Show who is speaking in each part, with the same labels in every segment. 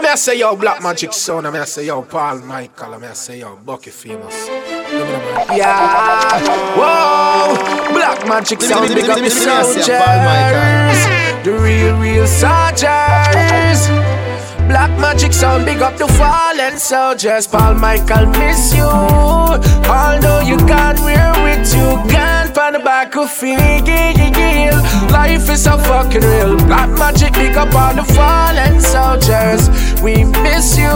Speaker 1: I mean I say yo Black Magic Sound, I mean I say yo Paul Michael, I mean I say yo Bucky Famous. Yeah, whoa, Black Magic Sound, big up the soldiers, the real, real soldiers. Black Magic Sound, big up the fallen soldiers. Paul Michael, miss you. Although you can't wear with you, can't find the back of feel. Life is so fucking real. Black Magic, big up all the fallen soldiers. We miss you.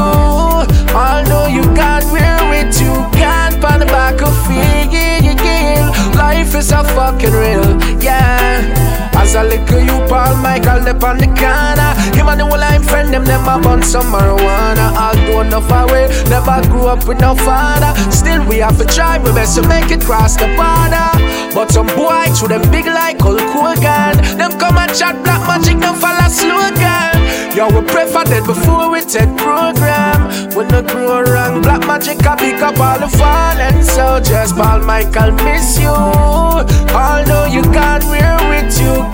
Speaker 1: Although you can't wear with you, can't find the back of feel. Life is so fucking real, yeah. As a little you, Paul Michael, up on the corner. Him and the whole I'm friend, them never bun some marijuana. Although enough away, never grew up with no father. Still, we have to try, we best to make it cross the border. But some boy, through them big like Hulk Hogan. Them come and chat black magic, them follow slogan. Yo, we prefer that before we take program. When the crew wrong, black magic, I pick up all the fallen soldiers. Paul Michael, miss you. Although you can't wear with you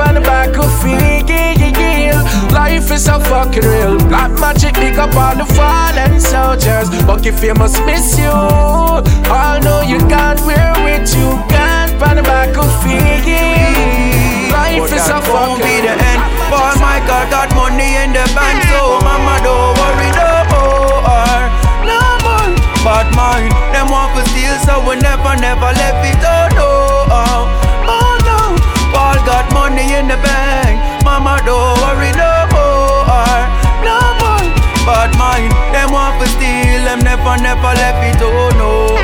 Speaker 1: can't the back of feel. Life is so fucking real. Black magic, big up all the fallen soldiers. Bucky famous miss you. All know you can't wear with you. Can't find the back of feel. Life is so fucking
Speaker 2: be the end. Paul Michael got money in the bank, so mama don't worry no more. No more. But mine, them want to steal, so we never, never left it. Oh no money in the bank. Mama, don't worry no more, no more. But mine, them want to steal, them never, never left it. Oh no,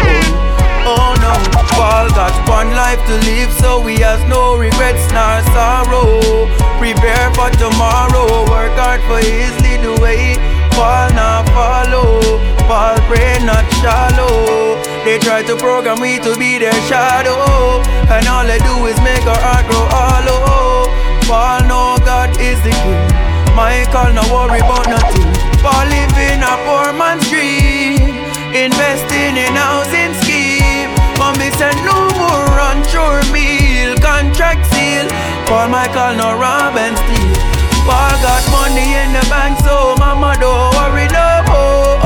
Speaker 2: oh no. Paul got one life to live, so we has no regrets nor sorrow. Prepare for tomorrow, work hard for his little way. Paul not follow, Paul pray not shallow. They try to program me to be their shadow, and all they do is make our heart grow hollow. Paul know God is the king. Michael no worry about nothing. Paul living a poor man's dream, investing in housing scheme. Mommy said no more unsure meal, contract seal. Paul Michael no rob and steal. Paul got money in the bank, so mama don't worry no more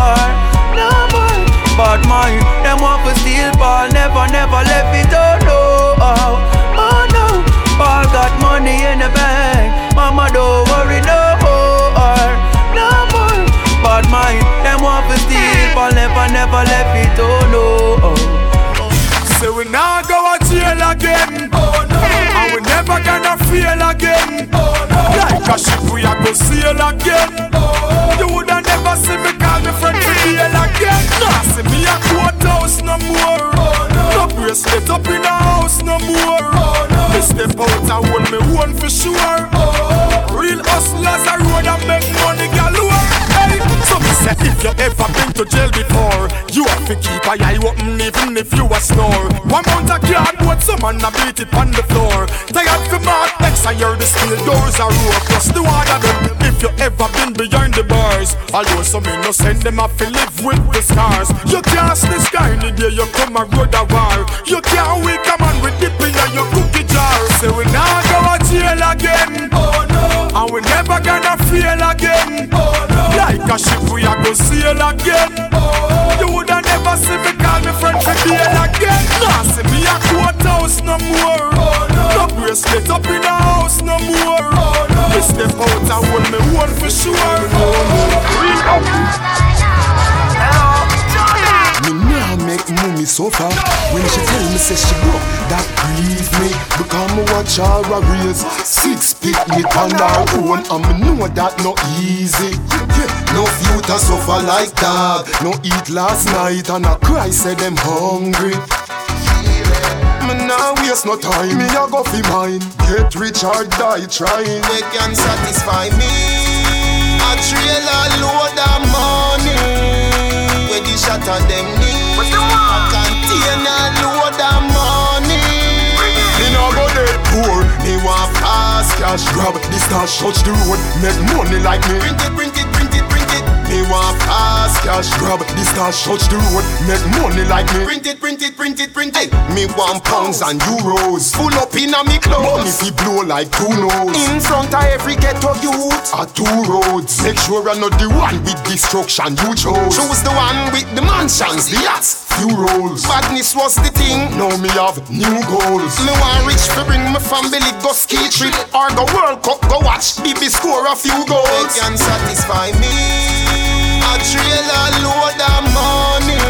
Speaker 2: No more. bad mind. Them want to steal Paul, never, never left it. Oh no,
Speaker 3: a ship we are go sail again. You woulda never see me call me friend to deal again. Nah, see me a courthouse no more. No. bracelet up in the house no more. Me step out and hold me one for sure. Real hustlers a road and make money galore. Hey, so me say if you ever been to jail before, you have to keep a eye open even if you a snore. One mount a cardboard, some man a beat it on the floor. Tired for mark next, I hear the steel doors are roar. Plus the water them. If you ever been behind the bars, although some innocent them have to live with the scars. You can't this guy in the day you come and road a war. You can't wake a man with dip in your cookie jar. Say we now go to jail again. Oh no. And we never gonna fail again. Oh no. Like a ship we are go sail again. Oh. You woulda never see me call me friend for bail again. Nah, see me a courthouse no more. Oh no. No bracelet up in the house no more. Oh no. Me step out and hold me one for sure. Oh no.
Speaker 4: Me nah make money suffer When she tell me say she broke That grieve me Because me watch her raise Six picnic on her own And me know that no easy. No future suffer like that. No eat last night And I cry say them hungry. Me nah waste no time, me a go fi mine. Get rich or die trying.
Speaker 5: They can satisfy me. A trailer load of money where the shot of them need. A load of money.
Speaker 4: Me no go dead poor, me want fast cash. Grab this stash, touch the road, make money like me.
Speaker 5: Print it, print it,
Speaker 4: want fast cash, cash grab. This cash touch the road, make money like me.
Speaker 5: Print it, print it, print it, print it. Me want pounds and euros. Full up in a me clothes.
Speaker 4: Money fi blow like two nose.
Speaker 5: In front of every ghetto youth.
Speaker 4: A two roads. Make sure I'm not the one with destruction you chose.
Speaker 5: Choose the one with the mansions, the yachts.
Speaker 4: Few rolls.
Speaker 5: Badness was the thing.
Speaker 4: Now me have new goals.
Speaker 5: Me want rich fi bring my family go ski trip or go World Cup go watch BB score a few goals. They can satisfy me. A trailer load of money.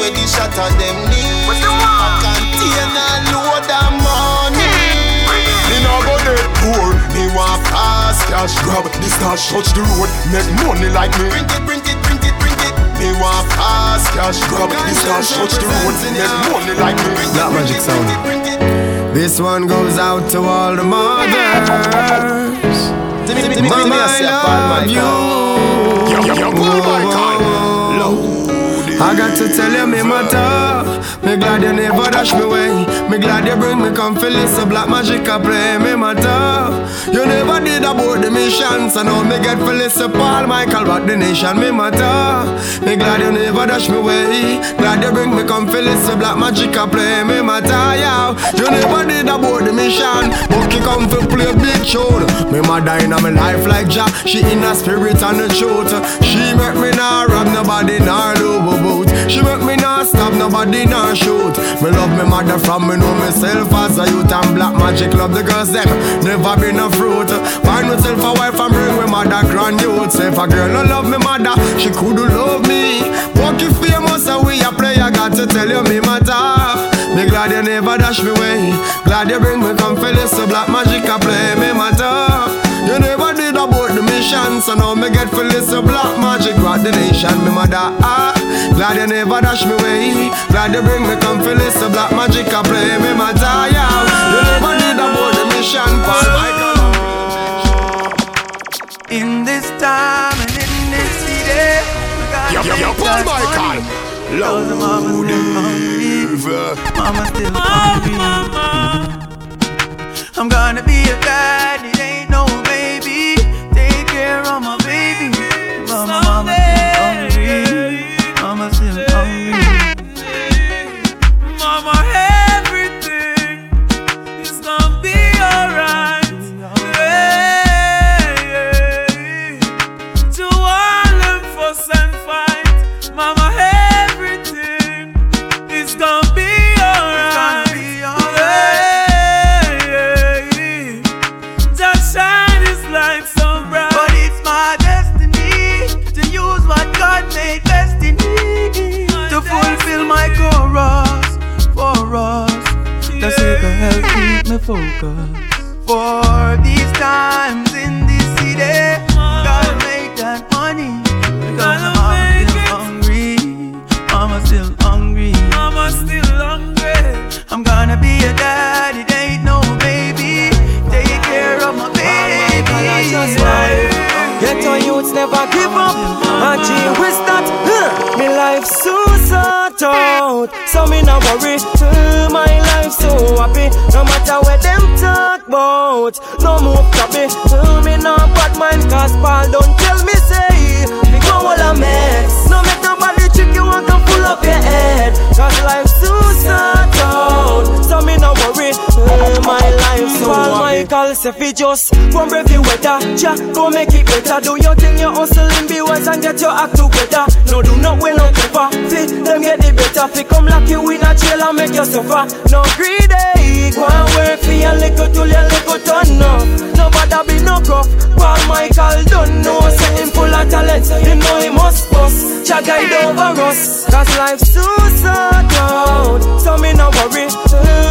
Speaker 5: Where the shot of them need. A container load of money.
Speaker 4: Me nah go dead poor. Me want fast cash grab. This cash touch the road, make money like me.
Speaker 5: Print it, print it, print it, print it.
Speaker 4: Me want fast cash grab. This cash touch the road, make money like me.
Speaker 6: Black Magic Sound. This one goes out to all the mothers. Mama, I love you.
Speaker 4: Yo, yo, yo, Paul Michael. Loud.
Speaker 6: I got to tell you, me matter. Me glad you never dash me away. Me glad you bring me feel this black magic a play. Me matter. You never did about the mission, so now me get feel this Paul Michael rock the nation. Me matter. Me glad you never dash me away. Glad you bring me feel this black magic a play. Me matter, yeah. You never did about the mission, but you come to play big tune. Me mother in my life like Jah. She in a spirit and the truth. She make me not rob nobody, nor do She make me not stop nobody, not shoot. Me love me mother from me know myself as a youth and black magic love the girls them. Never been a fruit. Find myself a wife and bring me mother grand youth. Say if a girl no love me mother, she could do love me. Walk you famous and we a play. I got to tell you me matter. Me glad you never dash me way. Glad you bring me this so black magic a play me matter. You never did about the mission, so now me get feel this so black magic rock the nation. Me mother ah, glad you never dash me away. Glad you bring me come feel this so black magic a play me matter. Yeah, you never did about the mission, Paul Michael.
Speaker 2: In this time and in this city, we gotta
Speaker 4: Yo, yo, yo, Paul
Speaker 2: that
Speaker 4: Michael.
Speaker 2: money. Cause the mama's still hungry. Mama still hungry. I'm gonna be a dad, Take care me. For these times in this city, gotta make that money. Because mama still hungry. Mama still hungry.
Speaker 7: Mama still hungry.
Speaker 2: I'm gonna be a daddy, it ain't no baby. Take care of my baby.
Speaker 8: Ghetto youths never give up. Out. So me no worry. Uh, my life so happy. No matter what them talk about. No move copy. Uh, me no bad mind. Cause Paul don't tell me say. Me go all a mess. No matter make nobody trick you and come pull up your head. Cause life so sort out. So me no worry. Uh, my so Paul Michael say fi just and brave the weather. Ja, go make it better. Do your thing, you hustling, be wise and get your act together. No do not win no cover. Fi them get the better. Fi come lock you in a jail and make you suffer. No greedy. Go and work for your little till your little turn up. Nobody be no gruff. Paul Michael don't know. Say him full of talent. You know he must bust. Cha guide over us. Cause life so sort out. So me no worry.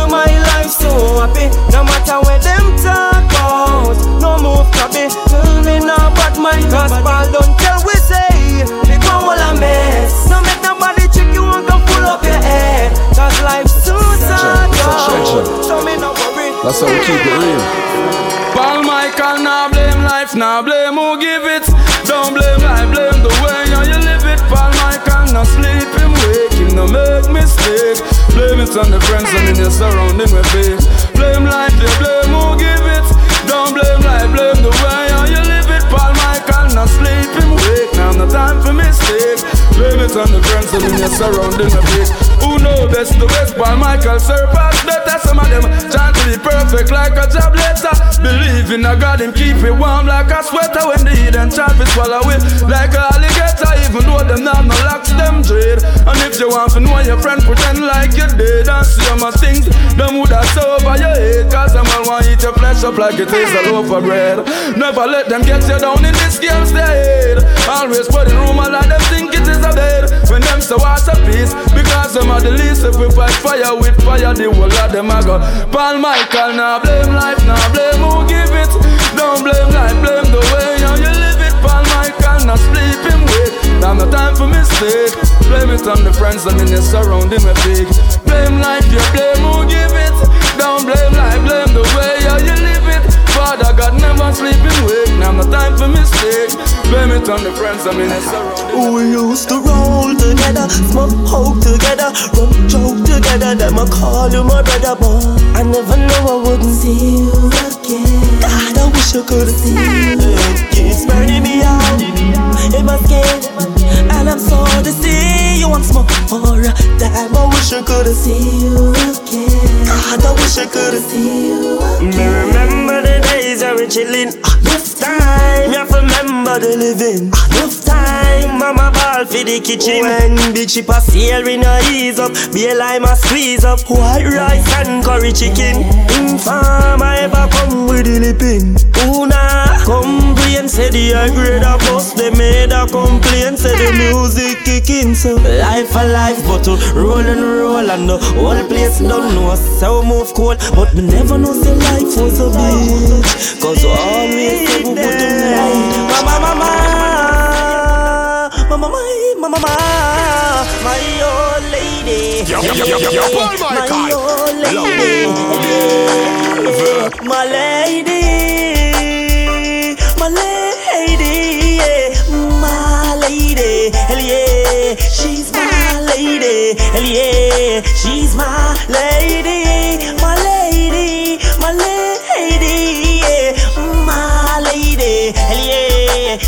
Speaker 8: My life so happy. No matter where them talk about. No move copy. Uh, me no bad mind. Cause Paul don't tell we say. We go all a mess. No make nobody trick you and come pull up your head. Cause life so sort out. So me no worry.
Speaker 9: That's how we keep it real. Paul Michael, now blame life, now blame who give it. Don't blame life, blame the way how you live it. Paul Michael, now sleep him, wake him, no make mistake. Blame it on the friends and in your surrounding with faith. Blame life, you blame who give it. Don't blame life, blame the way how you live it. Paul Michael, now sleep him, wake now, no time for mistake. It on the friends and in your surrounding the big. Who know best the West Paul Michael surpass better. Some of them trying to be perfect like a job letter. Believe in a God him keep it warm like a sweater when the and try to swallow it like a alligator. Even though them not no locks them dread. And if you want to know your friend pretend like you dead and see my things, them would have over your head. Cause them all want eat your flesh up like it is a loaf of bread. Never let them get you down in this game, stay ahead. Always put in room like them think it is a bed. When them say what's a peace, because them are the least. If we fight fire with fire, the whole of them are go. Paul Michael, now blame life, now blame who give it. Don't blame life, blame the way how you live it. Paul Michael, now sleep him wait. Now no time for mistake. Blame it on the friends and in the surrounding me big. Blame life, you blame who give it. Don't blame life, blame the way how you live it. Father God never sleeping wake. Now no time for mistake. Blame it on the friends I'm in the surrounding.
Speaker 10: We used to roll together, smoke hope together, run joke together. Them I call you my brother, boy. I never know I wouldn't see you again. God, I wish I could see you. It's burning me out in my skin, and I'm so to see you once more. Damn, I wish I could see you again. God, I wish I could see you. Me remember the days I were chilling. This ah, time, you have to remember the living. Ah, Enough time, mama ball for the kitchen. When big ship a sail, we no ease up. Be a lime a squeeze up. White rice and curry chicken. In farm, I ever come with the lipping. Una complain, say the high grade a bus. They made a complaint, say the music kicking. So life a life, but to roll and roll and the whole place don't know. So move cold, but me never know say life was a bitch. Cause always say we put them Mama, mama, mama, my, mama, my, my old lady.
Speaker 11: Yo, yo, yo, yo, yo,
Speaker 10: my
Speaker 11: Michael.
Speaker 10: old lady. My lady, my lady, yeah. my lady, hell yeah, she's my lady, hell yeah, she's my lady, my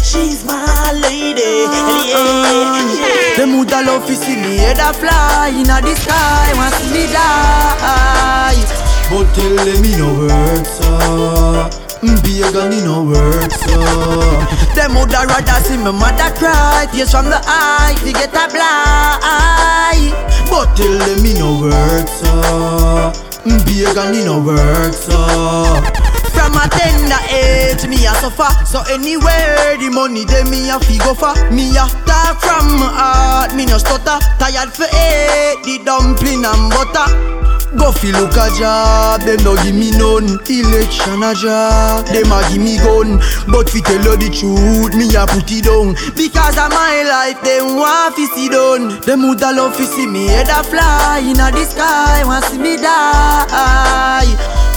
Speaker 10: she's my lady, hell yeah.
Speaker 12: Them woulda love to see me head a fly inna the sky, want see me die. But tell them me no work so. Uh. Mm, Big and me no work so. Uh. Them woulda rather see me mother cry, tears from the eye, to get a blind. But tell them me no work so. Uh. Mm, Big and me no work so. From a tender age, me a suffer. So anywhere the money dey me a fi go for Me a talk from my heart, me no stutter. Tired for eat the dumpling and butter Go fi look a job, them no give me none Election a job, them a give me gun But fi tell you the truth, me a put it down. Because of my life, them want fi see done. Them woulda love fi see me head a fly Inna the sky, want see me die.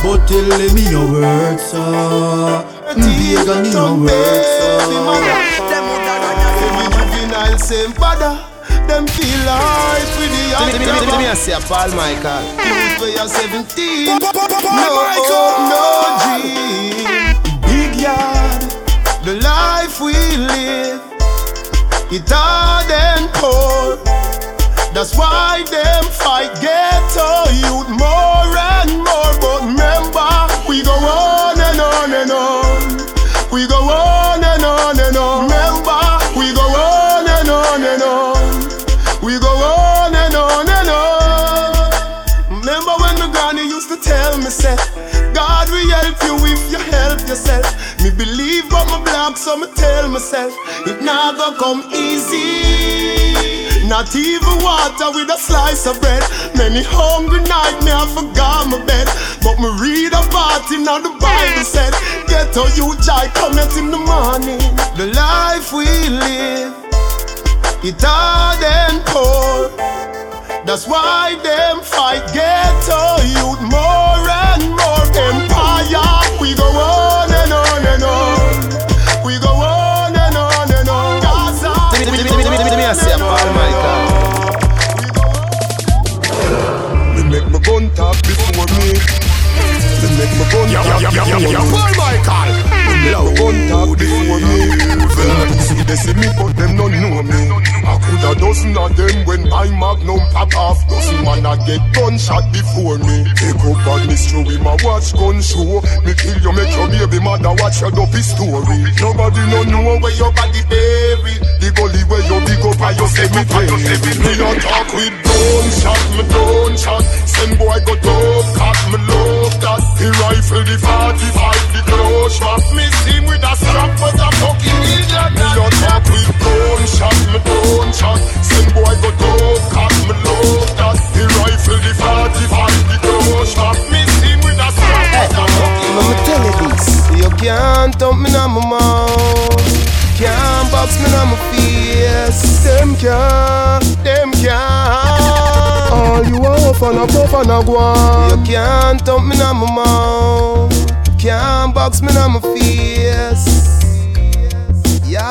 Speaker 12: But tell them me no work so Big and me no work so Them woulda rather see me
Speaker 5: juvenile same father. Them feel life with the
Speaker 13: Let me, let me, let me, let me
Speaker 5: young
Speaker 13: say Paul Michael.
Speaker 5: Youth where you're 17 No hope, oh, no dream Big yard The life we live. It hard and poor That's why them fight ghetto youth more and more. But remember We go on and on and on. We go on and on yourself. Me believe but my black, so me tell myself, it never come easy. Not even water with a slice of bread. Many hungry night me I forgot my bed. But me read a part in the Bible said, Get to you joy cometh in the morning. The life we live, it hard and poor. That's why them fight ghetto youth more
Speaker 13: Michael.
Speaker 4: Me make my gun talk before me. Them see me, but them don't a dozen of them when my magnum pop off. Dozen man a get gunshot before me. Take up bad miss through him a watch gun show. Me kill you, make your baby mother watch your dopey story. Nobody no know where your body buried. The gully where you big up and you cemetery. Me a talk with gunshot, me gunshot. Send boy go dope, cut me love that. He rifle the 45, the close shot. Me see him with a strap, but a fucking idiot. Me a talk with gunshot, me gunshot. Send boy go dope, me love that. Rifle the 45, the close shot. Me see him with a strap, but a fucking
Speaker 5: Let me tell you this. You can't thump me on my mouth. Can't box me on my face. Them can't, them can't.
Speaker 4: All you off and a puff and a.
Speaker 5: You can't thump me on my mouth. Can't box me on my face.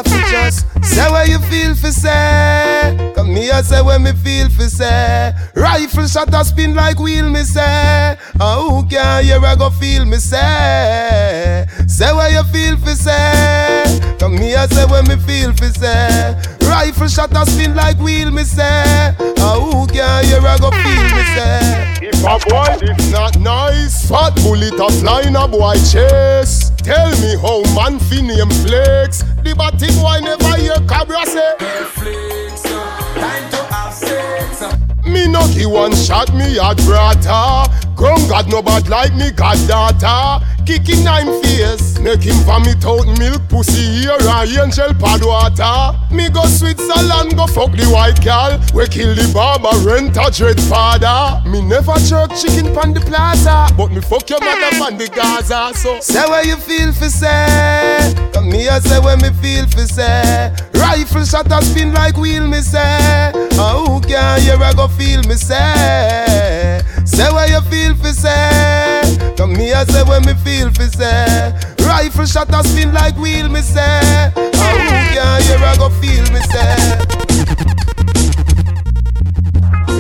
Speaker 5: Have to just say what you feel for say. Come here, say what me feel for say. Rifle shot a spin like wheel, me say. Oh, who can hear I go feel me say? Say what you feel for say. Come here, say what me feel for say. Rifle shot a spin like wheel, me say. Oh, who can hear I go feel me say?
Speaker 4: If a boy this not nice, fat bullet a fly in a boy chest. Tell me how man fi name flex. The batty boy never hear Cabra say. Time to have sex. Me no give one shot, me a brata. Ground God no bad like me God data. Kicking nine face, make him vomit out milk, pussy here a angel pad water. Me go Switzerland, go fuck the white girl. We kill the barber, rent a dread father. Me never jerk chicken pan the plaza, but me fuck your mother pan the Gaza. So
Speaker 5: Say what you feel for say. Come here, say what me feel for say. Rifle shot a spin like wheel, me say. Oh, who can hear I go feel me say? Say what you feel for say. Come here, say what me feel for say. Rifle shot a spin like wheel, me say. Oh, who can hear I go feel me say?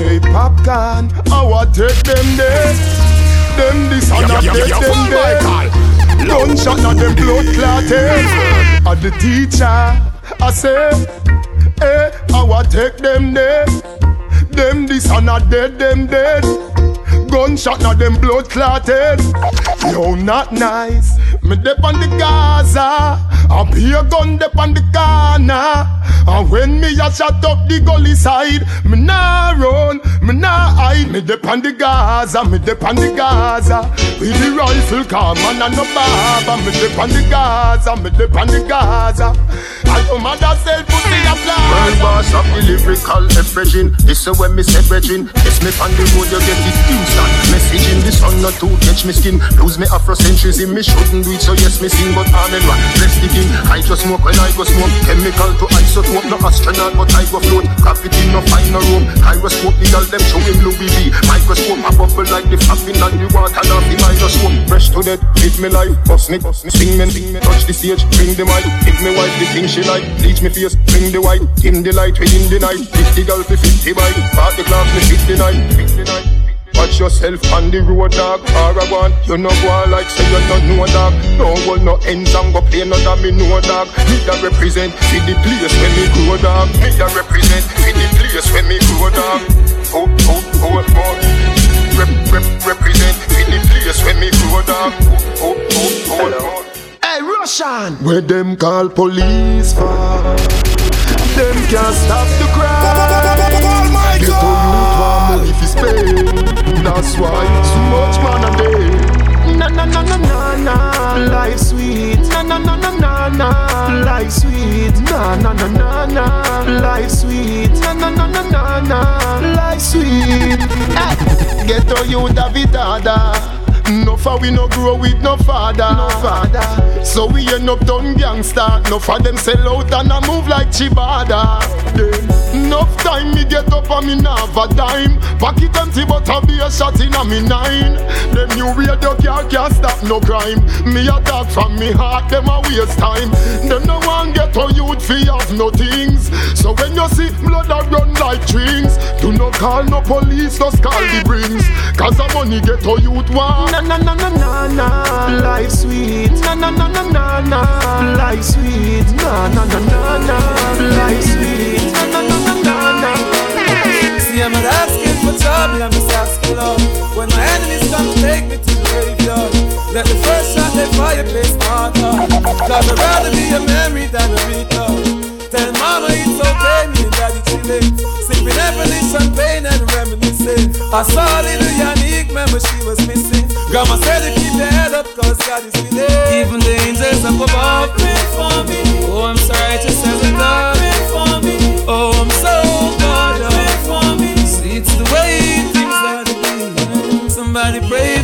Speaker 4: Hey popcorn, I want take them there. Them this and that, take them there. Gunshot na them blood clotted. Eh? And the teacher, I say, Eh, hey, I want take them there. Them this and that, dead, them dead. Gunshot na them blood clotted. Yo, not nice. Me dep on the Gaza. I be a gun dep on the corner. And when me a shot up the gully side, me nah run, me nah hide. Me dep on the Gaza, me dep on the Gaza. With the rifle, come and no barber. Me dep on the Gaza, me dep on the Gaza. And your mother sell pussy a
Speaker 11: World
Speaker 4: plaza.
Speaker 11: boss of the lyrical expression This is when me say brethren Yes me on the road you get it instant Message in the sun not to catch me skin. Lose me afrocentrism Me shouldn't do it so yes me sing But I'm in rock. Bless the king I just smoke when I go smoke. Chemical to isotope No astronaut but I go float. Gravity no find no room. Gyroscope the girl them show him Louis V. Microscope a bubble like the flapping on the water Now the microscope Fresh to death Live me life. Bust me Sing me Sing me. Touch the stage Bring the mic. Give me wife the thing she like. Bleach me face Bring the white Dim the light within the night. 50 girl for 50 bike Park the class me 50 night 50 night Watch yourself on the road, dog. Paragon, you no go like say you no know, dog. No hold no ends and go play no that me know, dog. Me that represent for the place when me grow, dog. Me that represent for the place when me grow, dog. Oh, oh, oh, oh. Rep, rep, represent for the place when me grow, dog. Oh, oh, oh, oh.
Speaker 5: Hey, Russian.
Speaker 4: Where them call police for? Them can't stop the crime. Get to spend. That's why it's so much man a day.
Speaker 5: Na na na na na na, life sweet. Na na na na na na, life sweet. Na na na na na, life sweet. Na na na na na na, life sweet. Hey, get to you, David Dada. No for we no grow with no father, no father. So we end up done gangsta. No for them sell out and I move like Chibada. Then enough time me get up and me nav a dime. Pocket empty but I be a shot in a me nine. Them new radio car can't stop no crime. Me a talk from me heart, them a waste time. Them no one get to youth fi have no things. So when you see blood a run like drinks, do not call no police, just call the brings. Cause the money get to youth want. Na na na na na na, life sweet. Na na na na na na na Fly sweet. Na na na na na Fly sweet. Na na na na na na.
Speaker 7: See I'm not asking for trouble I'm just asking love. When my enemies come take me to the graveyard Let the first shot they fire place harder Cause I'd rather be a memory than a record. Tell mama it's okay Me and daddy chillin' Sipping heavily champagne and reminiscing. I saw little Yannick, remember she was missing. Grandma said to keep your head up, cause God is with it. Even the angels up above pray for me. Oh, I'm sorry to say that God pray for me. Oh, I'm so God pray for me. See, it's the way things are to be. Somebody pray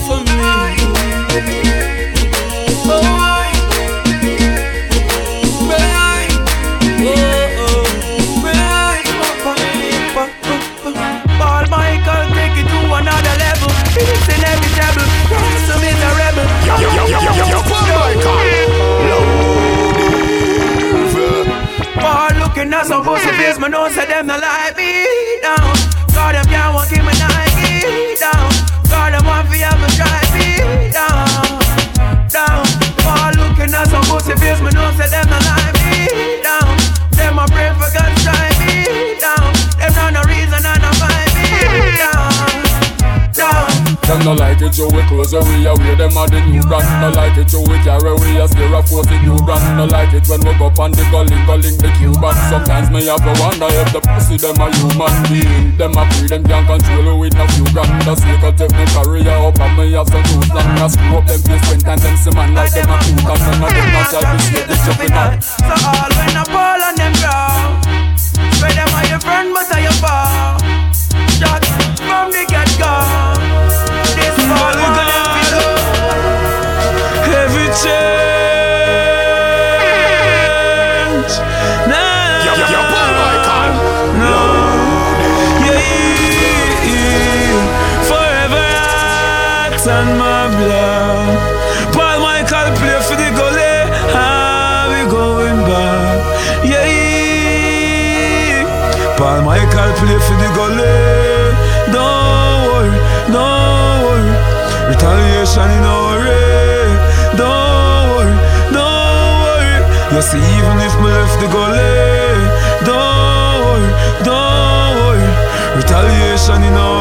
Speaker 2: man, don't say them not like Them no
Speaker 14: like it, you we close the way away. Them are the new brand. No like it, you we carry away. A scare of forty new brand. No like it when we go on the gully, gully the Cuban. Sometimes me have to wonder if the pussy them a human being. Them a free, them can't control with no few grand. The snake a take me career up and me have some tools long. I screw up them face when time them see man like them a cool. And none of them not try to slip the jumping on.
Speaker 2: So all when I fall on them ground, spread them are your friend, but are your foe. Shot from the get go.
Speaker 7: Play for the goalie. Eh? We going back. Yeah. Paul Michael play for the goalie. Eh? Don't worry, don't worry. Retaliation in our way. See, even if me left the worry, don't worry. Retaliation in our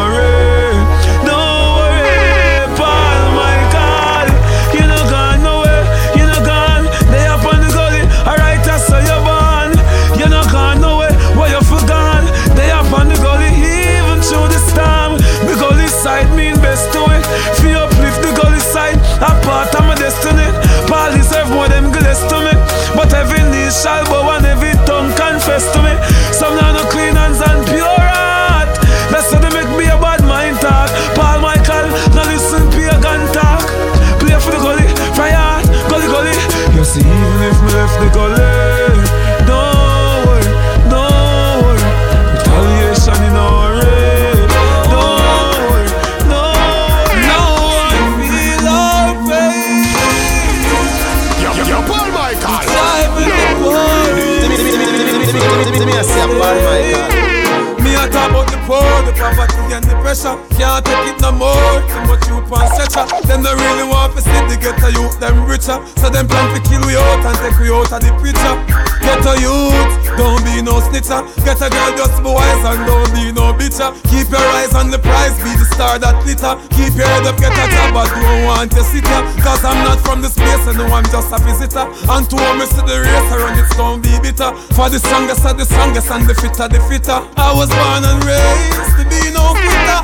Speaker 7: poverty and the pressure. Can't take it no more. Too much youth on stretcher. Them no really want to see the ghetto youth them richer. So them plan to kill we out and take we out of the picture. Ghetto youth, don't be no snitcher. Get a girl just be wise and don't be no bitcher. Keep your eyes on the prize, be the star that glitter. Keep your head up, get a job, but don't want to sit here. Cause I'm not from this place, and no, I'm just a visitor. And to me, see the race, I run it, don't be bitter. For the strongest of the strongest and the fitter, the fitter. I was born and raised be no quitter.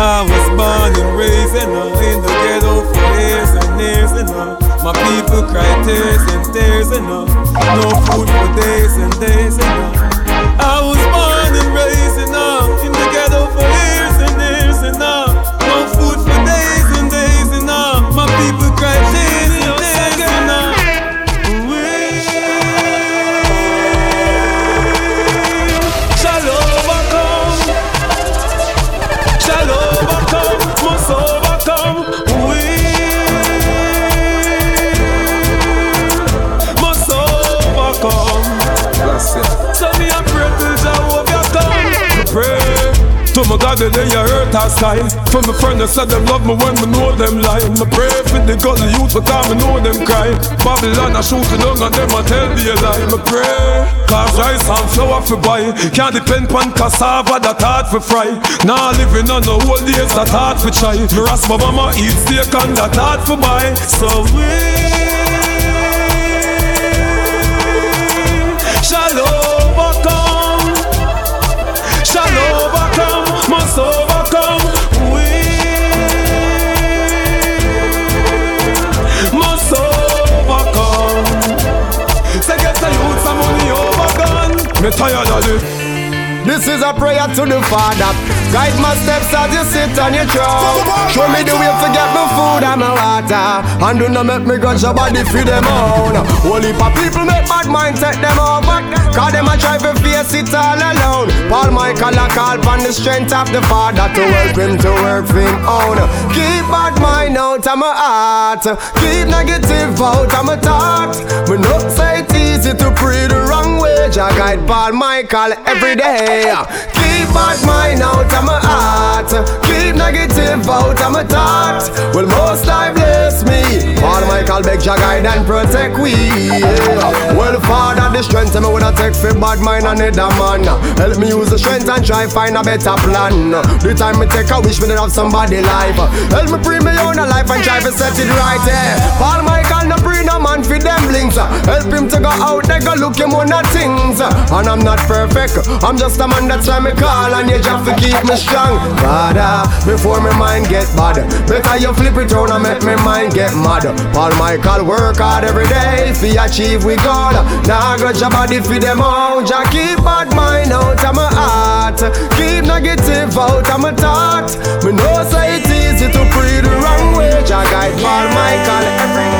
Speaker 7: I was born and raised know, in the ghetto for years and years. You uh, know. My people cry tears and tears. You uh, know. No food for days and days. You uh, know. I was born and raised God, then you hurt our style. For my friend, I said them love me when me know them lie. Me pray for the gully youth because me know them cry. Babylon a shooting down and them a tell me a lie. Me pray. Cause rice and flour for buy. Can't depend on cassava that hard for fry. Nah living on the whole days that hard for try. Me ras my mama eat steak and that hard for buy. So we shall Me tired of.
Speaker 6: This is a prayer to the Father. Guide my steps as you sit on your throne. Show me the way to get my food and my water. And do not make me grudge your body feed them on. Only for people make bad mind set them over. Cause them a try to face it all alone. Paul Michael a call from the strength of the Father to help him to work for him own. Keep bad mind out of my heart. Keep negative out of my thoughts. Me not say easy to pray the wrong way. Jah guide Paul Michael every day. Keep bad mind out of my heart. Keep negative out of my thoughts. Well, most I bless me. Paul Michael beg Jah guide and protect we. Yeah. Well, Father, the strength me would I take for bad mind and another man. Help me use the strength and try find a better plan. The time me take a wish me to have somebody life. Help me bring me own a life and try to set it right. Yeah. Paul Michael no bring no man for them links. Help him to go out there go look him on the things. And I'm not perfect. I'm just a man that's why me call and you just to keep me strong. Father, before my mind get bad, better you flip it round and make my mind get mad. Paul Michael work hard every day fi achieve we God. Now grudge your body fi them out. Just keep bad mind out of my heart. Keep negative out of my thought. Me know say it easy to pray the wrong way. Just guide Paul Michael every day.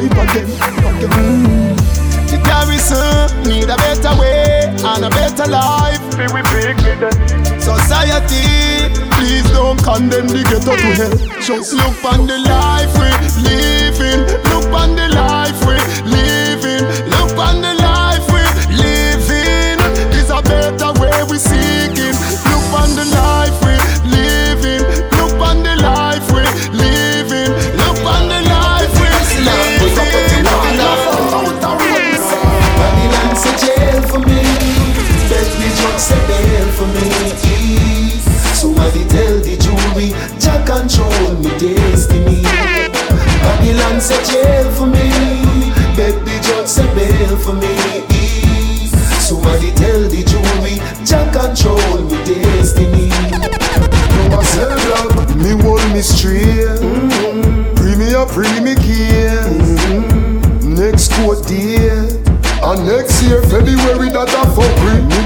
Speaker 8: Me
Speaker 5: again, again. The garrison need a better way and a better life. Society, please don't condemn the ghetto to hell. Just look on the life we living.
Speaker 15: Jail for me. Baby, judge say bail for me. Somebody tell the jury, Jah control me destiny.
Speaker 4: No I say love, me hold me straight. Free me up, free me care. Next court date. And next year, February, that a fuck bring me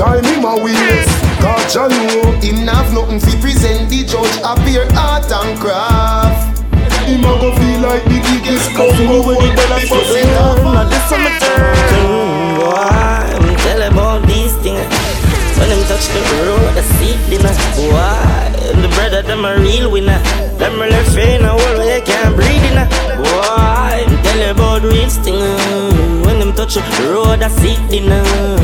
Speaker 4: time him a waste Cause Jah know
Speaker 5: him have nothing fi present the judge a pure art and craft
Speaker 4: Him a go feel like the biggest combo when he bella fuss it up
Speaker 8: Now this I'm turn boy I'm tell about these things When them touch the road I see them. Uh, why? The brother them a real winner Them a left in a world where you can't breathe in uh,
Speaker 10: Why? Tell him tell about real things When them touch the road I see them. Uh,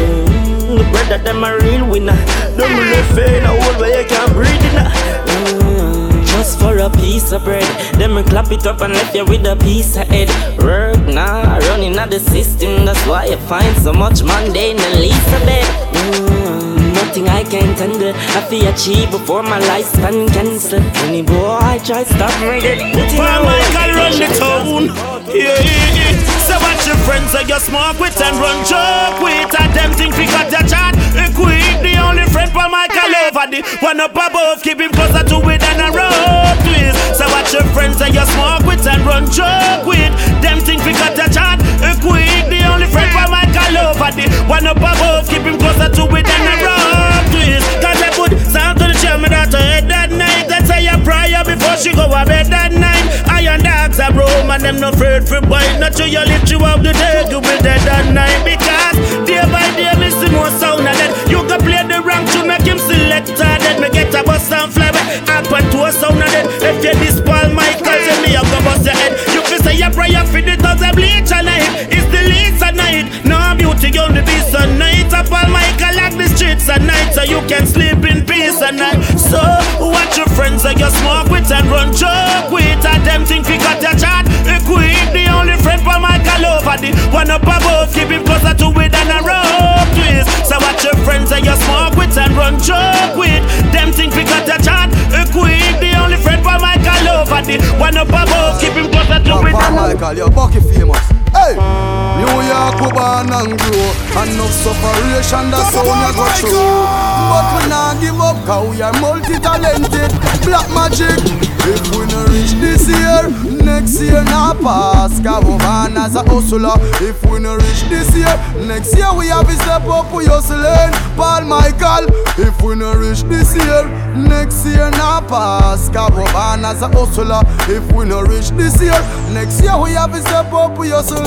Speaker 10: the brother them a real winner. Them left in a hole where you can't breathe in. Mm, just for a piece of bread, them clap it up and left you with a piece of head. Work nah, running out the system. That's why you find so much mundane and least of bed. Mm, nothing I can't handle. I feel achieve before my lifespan cancel. Any boy I try stop me dead.
Speaker 16: Why Michael run the town? Yeah, yeah, yeah. So watch your friends that you smoke with and run joke with. And them think we got your chat. Equip the only friend for Michael over the one up above. Keep him closer to it than a rope twist. So watch your friends that you smoke with and run joke with. Them think we got your chat. Equip the only friend for Michael over the one up above. Keep him closer to it than a rope twist. Cause I put sound to the chairman that head that night. That's say a prayer before she go to bed that night. Iron dogs are roam and them no afraid for bite. Not till you lift you up the day, you will dead that night. Because day by day, me see more sound of that. You can play the rank to make him select that. Me get a bus and fly back up and to a sound of that. If you this Paul Michael, tell me I'm gonna bust your head. You can say a prayer for the thugs of bleach and night. It's the least at night. No beauty on the beast at night. A Paul Michael like the streets at night, so you can sleep in peace at night. So watch your friends that you smoke with and run joke with. And them think we got your chat. Equip the only friend for Michael over the one up above. Keep him closer to it than a rope twist. So watch your friends that you smoke with and run joke with. Them think we got your chat. Equip the only friend for Michael over the one up above. Keep him closer to it than a rope.
Speaker 12: Michael, you're Bucky famous. Hey, New York we born and grow Enough sufferation that's how we go through. But we not give up cause we are multi-talented. Black magic. If we no reach this year Next year not pass. Cause we born as a hustler. If we no reach this year Next year we have to step up we hustling Paul Michael. If we no reach this year Next year not pass. Cause we born as a hustler. If we no reach this year Next year we have to step up we hustling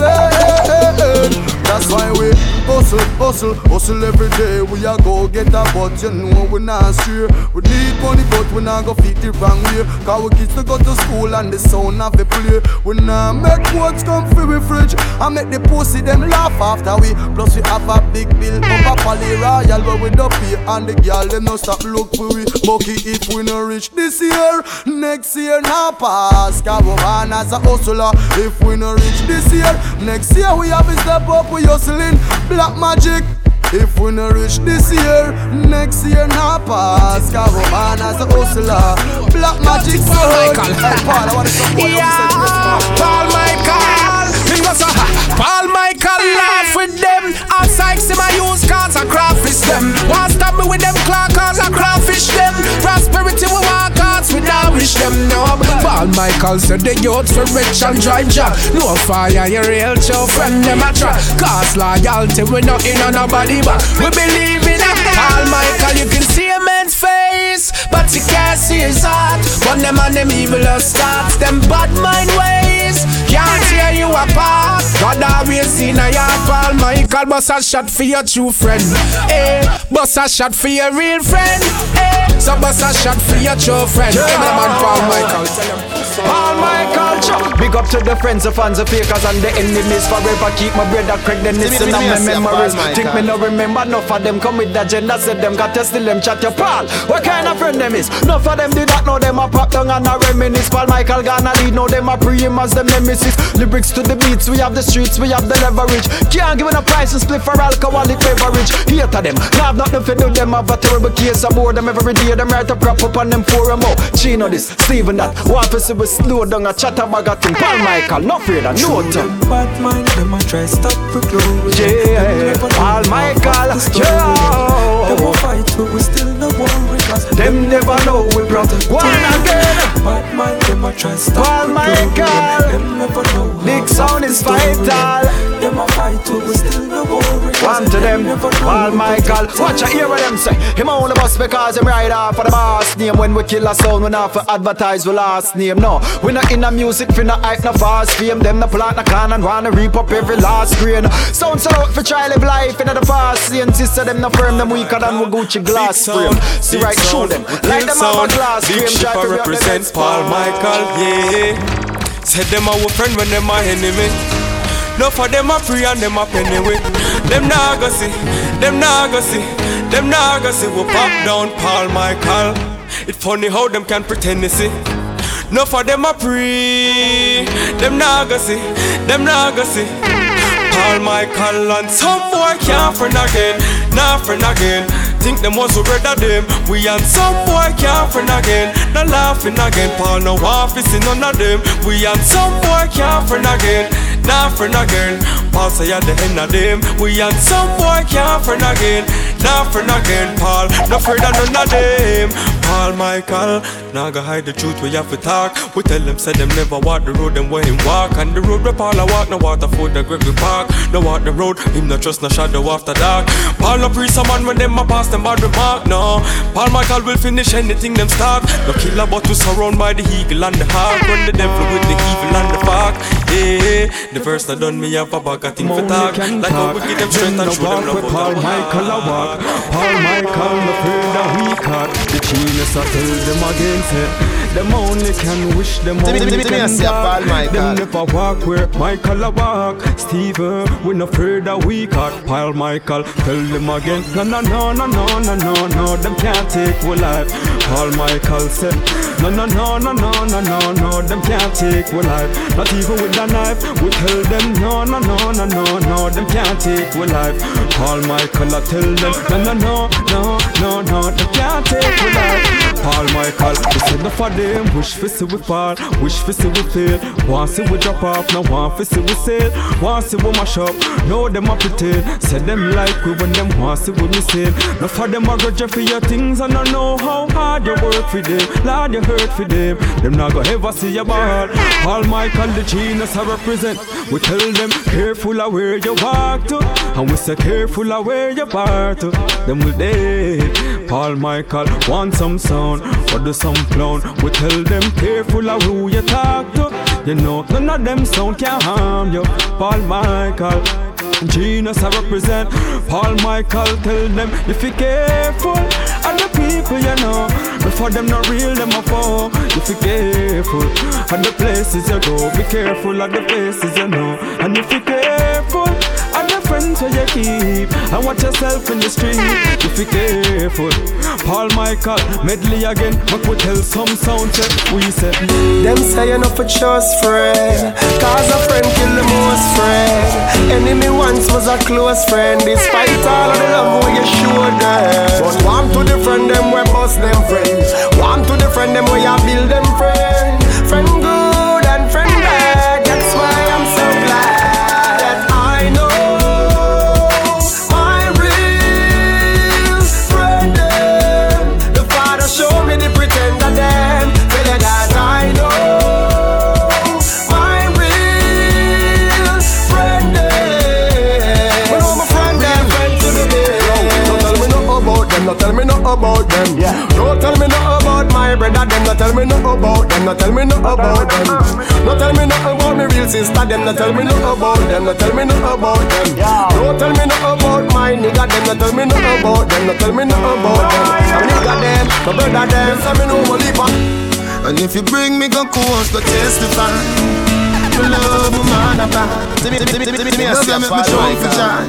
Speaker 12: That's why we hustle, hustle, hustle every day. We a go get a but you know we not stray. We need money but we not go fit the wrong way. Cause we kids to go to school and the sound of the play. We not make quotes come free we fridge. I make the pussy them laugh after we. Plus we have a big bill up a Pally Royal Where we don't pay. And the girl them no stop look for we. Bucky if we no reach this year Next year not pass. Cause we born as a hustler. If we no reach this year Next year we have to step up we hustling Black magic if we no reach this year, next year not pass Cause we born as a hustler Black magic soul Paul, I wanna
Speaker 1: Yeah, Paul Michael. Him go so Paul Michael laugh with them. Outside see my use cars and crawfish them. Want stop me with them claw cars and crawfish them. Prosperity we want cars we not wish them no. Paul Michael said the youth for rich and drive job. No fire, your real true friend them a try. Cause loyalty we not in on nobody but we believe in it. Paul Michael, you can see a man's face, but you can't see his heart. But them and them evil starts, them bad mind ways. Can't tear you apart. God always seen a your Paul Michael, bust a shot for your true friend. Eh, bust a shot for your real friend. Eh, so bust a shot for your true friend. Yeah. Hey, man, Paul Michael, tell him.
Speaker 17: Paul Michael, Chuck. Big up to the friends, the fans, the fakers, and the enemies forever. Keep my bread brother Craig, the Nitz in my memories. Think me no remember enough of them come with the agenda. Said them got to steal them chat your Paul. What kind of friend them is? Enough of them did not know them a pop down and a reminisce. Paul Michael gonna lead, know them a pre him as them nemesis. Lyrics to the beats, we have the streets, we have the leverage. Can't give it a price and split for alcoholic beverage. Here to them, now have nothing to do them. Have a terrible case aboard them every day. Them write a crap up on them forum. Oh, Chino this, Steven that. One for we slow down a chatter bag of thing. Paul Michael, not afraid of no thing.
Speaker 18: Bad mind, them a try stop for glory.
Speaker 17: Yeah, Paul Michael, yeah.
Speaker 18: Them a fight, but we still no worry. Cause
Speaker 17: Them never know we brought one again.
Speaker 18: Bad mind, them a try stop
Speaker 17: Paul Michael.
Speaker 18: Them never know
Speaker 17: big sound is vital.
Speaker 18: Them a fight, but we still no worry.
Speaker 17: One to them, Paul Michael. Watch I hear what them say. Him only bus because him ride off for the boss name. When we kill a sound, we not for advertise we last name. No, we not in the music, we not hype, no fast fame. Them no plant, no can and wanna reap up every last grain. Sound set out for try live life in the fast scene. Sister them no firm, them weaker than we Gucci glass frame. See right through them, like them have a glass frame. Try
Speaker 19: Shipper
Speaker 17: to
Speaker 19: represents Paul Michael, yeah. Said them our friend when them our enemy. No for them a free and them a penny with. Them nah go see, them nah go see, them nah go see. We pop down Paul Michael. It funny how them can pretend to see. No for them a pre, them nah go see, them nah go see. Paul Michael and some boy can't friend again, nah friend again. Think them was better them. We and some boy can't friend again. Not laughing again. Paul no office in none of them. We and some boy can't friend again. Not friend again. Paul say at the end of them. We and some boy can't friend again. Not friend again. Paul no afraid of none of them. Paul Michael, now go hide the truth we have to talk. We tell them say them never walk the road them where him walk. And the road where Paul a walk, no water food the Gregory Park. No walk the road, him no trust no shadow after dark. Paul no priest man when them a pass them bad remark, no. Paul Michael will finish anything them start. No killer but to surround by the eagle and the hawk. Run the devil with the evil and the bark. Yeah, the first I done me have a bag of thing for talk. Like how we give them strength and show them love.
Speaker 20: Paul Michael a walk. Paul Michael no fear that we caught. The genius I tell them again say. Them only can wish them only can die. Them never walk where Michael a walk. Steven, we no that we caught. Paul Michael, tell them again. No, no, no, no, no, no, no, no. Them can't take we life. Paul Michael said. No, no, no, no, no, no, no, no. Them can't take we life. Not even with a knife. We tell them no, no, no, no, no, no. Them can't take we life. Paul Michael, I tell them no, no, no, no, no, no. Them can't take we life. Paul Michael, said no for them. Wish for see we fall, wish for see we fail. Want see we drop off, now want for see we sail. Want see we mash up, know them a pretend. Say them like we when them want see we miss it. No for them a grudge for your things and I know how hard you work for them. Lord, you hurt for them. Them not go ever see your ball. Paul Michael, the genius I represent. We tell them careful of where you walk to, and we say careful of where you part to. Them will dead. Paul Michael want some sound, or do some clown. We tell them careful of who you talk to. You know none of them sound can harm you. Paul Michael. Genius I represent Paul Michael tell them if you careful And the people you know Before them not real them a fall If you careful And the places you go Be careful of the places you know And if you careful the friends where you keep. And watch yourself in the street If you careful. Paul Michael medley again but we tell some sound check. We say
Speaker 6: Them say not for trust friend Cause a friend kill the most friend. Enemy once was a close friend Despite all of the love we you showed them. But want to defend them we bust them friends. Want to defend them we build them friend about tell me no about them. Don't tell me no about my real sister them, don't tell me no about them, don't tell me no about them. Don't tell me no about my nigga them, don't tell me no about them, don't tell me no about them. My nigga them, my brother them, tell me no more
Speaker 5: And if you bring me go course, go testify. Me love you, man, apart.
Speaker 6: See me, see me, see me, see me,
Speaker 5: Love
Speaker 6: see me,
Speaker 5: make me
Speaker 6: Paul
Speaker 5: drunk for
Speaker 6: Michael.
Speaker 5: joy.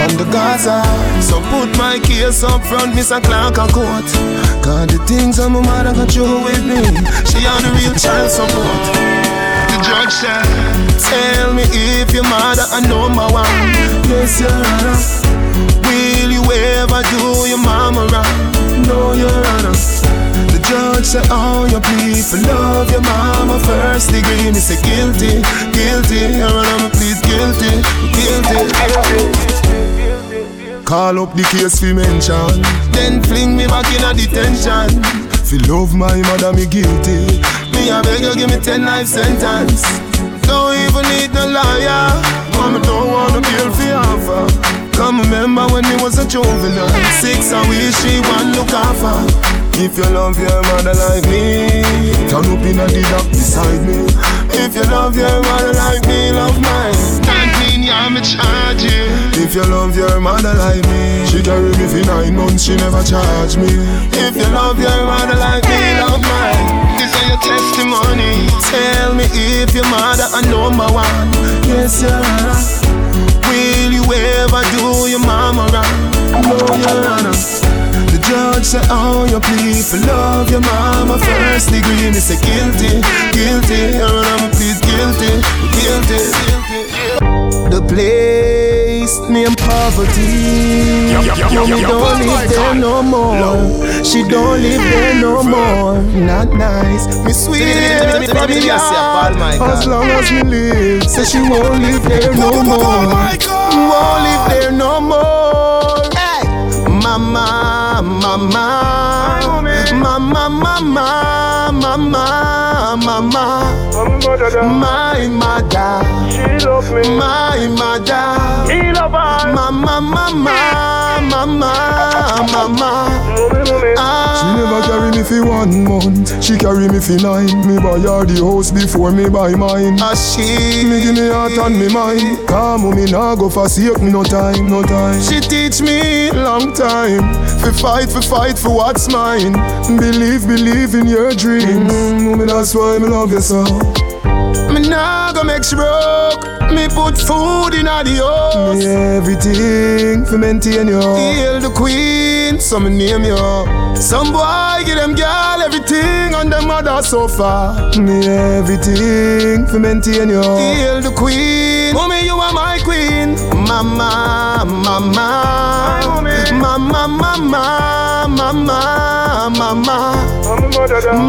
Speaker 5: From the Gaza, so put my case up front, Miss a Clark a court. Cause the things that my mother got through with me, she on the real child support. The judge said, Tell me if your mother a number one. Yes, your honor. Will you ever do your mama wrong? No, your honor. The judge said, Oh, you plead for love your mama first degree. Me say guilty, guilty. Your honor, me plead guilty, guilty. Call up the case for mention. Then fling me back in a detention. Fi love my mother, me guilty. Me I beg you give me ten life sentence. Don't even need no lawyer. Mama don't wanna fi offer. Come remember when me was a juvenile. Six I wish she one look after. If you love your mother like me, turn up in a dock beside me. If you love your mother like me, love mine. Yeah, me charge you. If you love your mother like me, she carry me for nine months, she never charge me. If you love your mother like me, love mine. This is your testimony. Tell me if your mother a number one. Yes, Your Honor. Will you ever do your mama right? No, Your Honor. The judge say oh, you plead for love your mama first degree. Me say guilty, guilty. Your Honor, please guilty, guilty. The place named poverty. Mommy don't live there no more. She don't live there no more. Not nice. Me sweet baby, as long as me live, say she won't live there no more. Won't live there no more. Mama, mama, mama, mama, mama, mama. My mother, she love me. My mother, he love her. Mama, mama, mama, mama.
Speaker 11: She never carry me for one month. She carry me for nine. Me buy her the house before me buy mine.
Speaker 5: A she
Speaker 11: me give me heart and me mind. Come me nah go forsake me no time, no time.
Speaker 5: She teach me long time. For fight, for fight for what's mine.
Speaker 11: Believe, believe in your dreams. Mm, that's why me love you so.
Speaker 5: Me nah go make she broke. Me put food in all the house.
Speaker 11: Me everything for maintain you.
Speaker 5: Hail the queen, so me name you. Some boy give them girl everything on them mother sofa.
Speaker 11: Me everything for maintain you.
Speaker 5: Hail the queen, mommy you are my queen. Mama, mama, mama, mama, mama, mama.